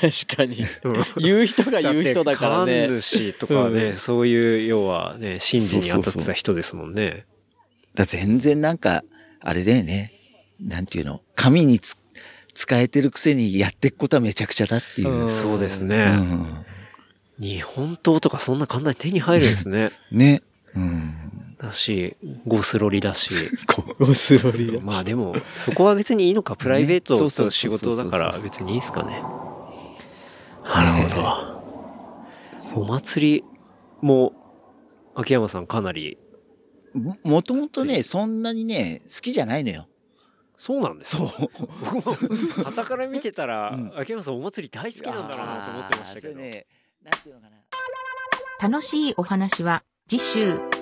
確かに。言う人が言う人だからね。神主とかね、うんそういう、要はね、神事に当たってた人ですもんね。だ全然なんか、あれだよね。なんていうの、紙につ使えてるくせにやっていくことはめちゃくちゃだっていう。うんそうですうね。ん日本刀とかそんな簡単に手に入るんですね。ね。うん。だし、ゴスロリだし。ゴスロリまあでも、そこは別にいいのか。プライベートと仕事だから別にいいですかね。なるほど。お祭りも、秋山さんかなり、ももともとね、そんなにね、好きじゃないのよ。そうなんですそう。僕も、傍から見てたら、うん秋山さんお祭り大好きなんだろうなと思ってましたけど。ね、なんていうのかな。楽しいお話は次週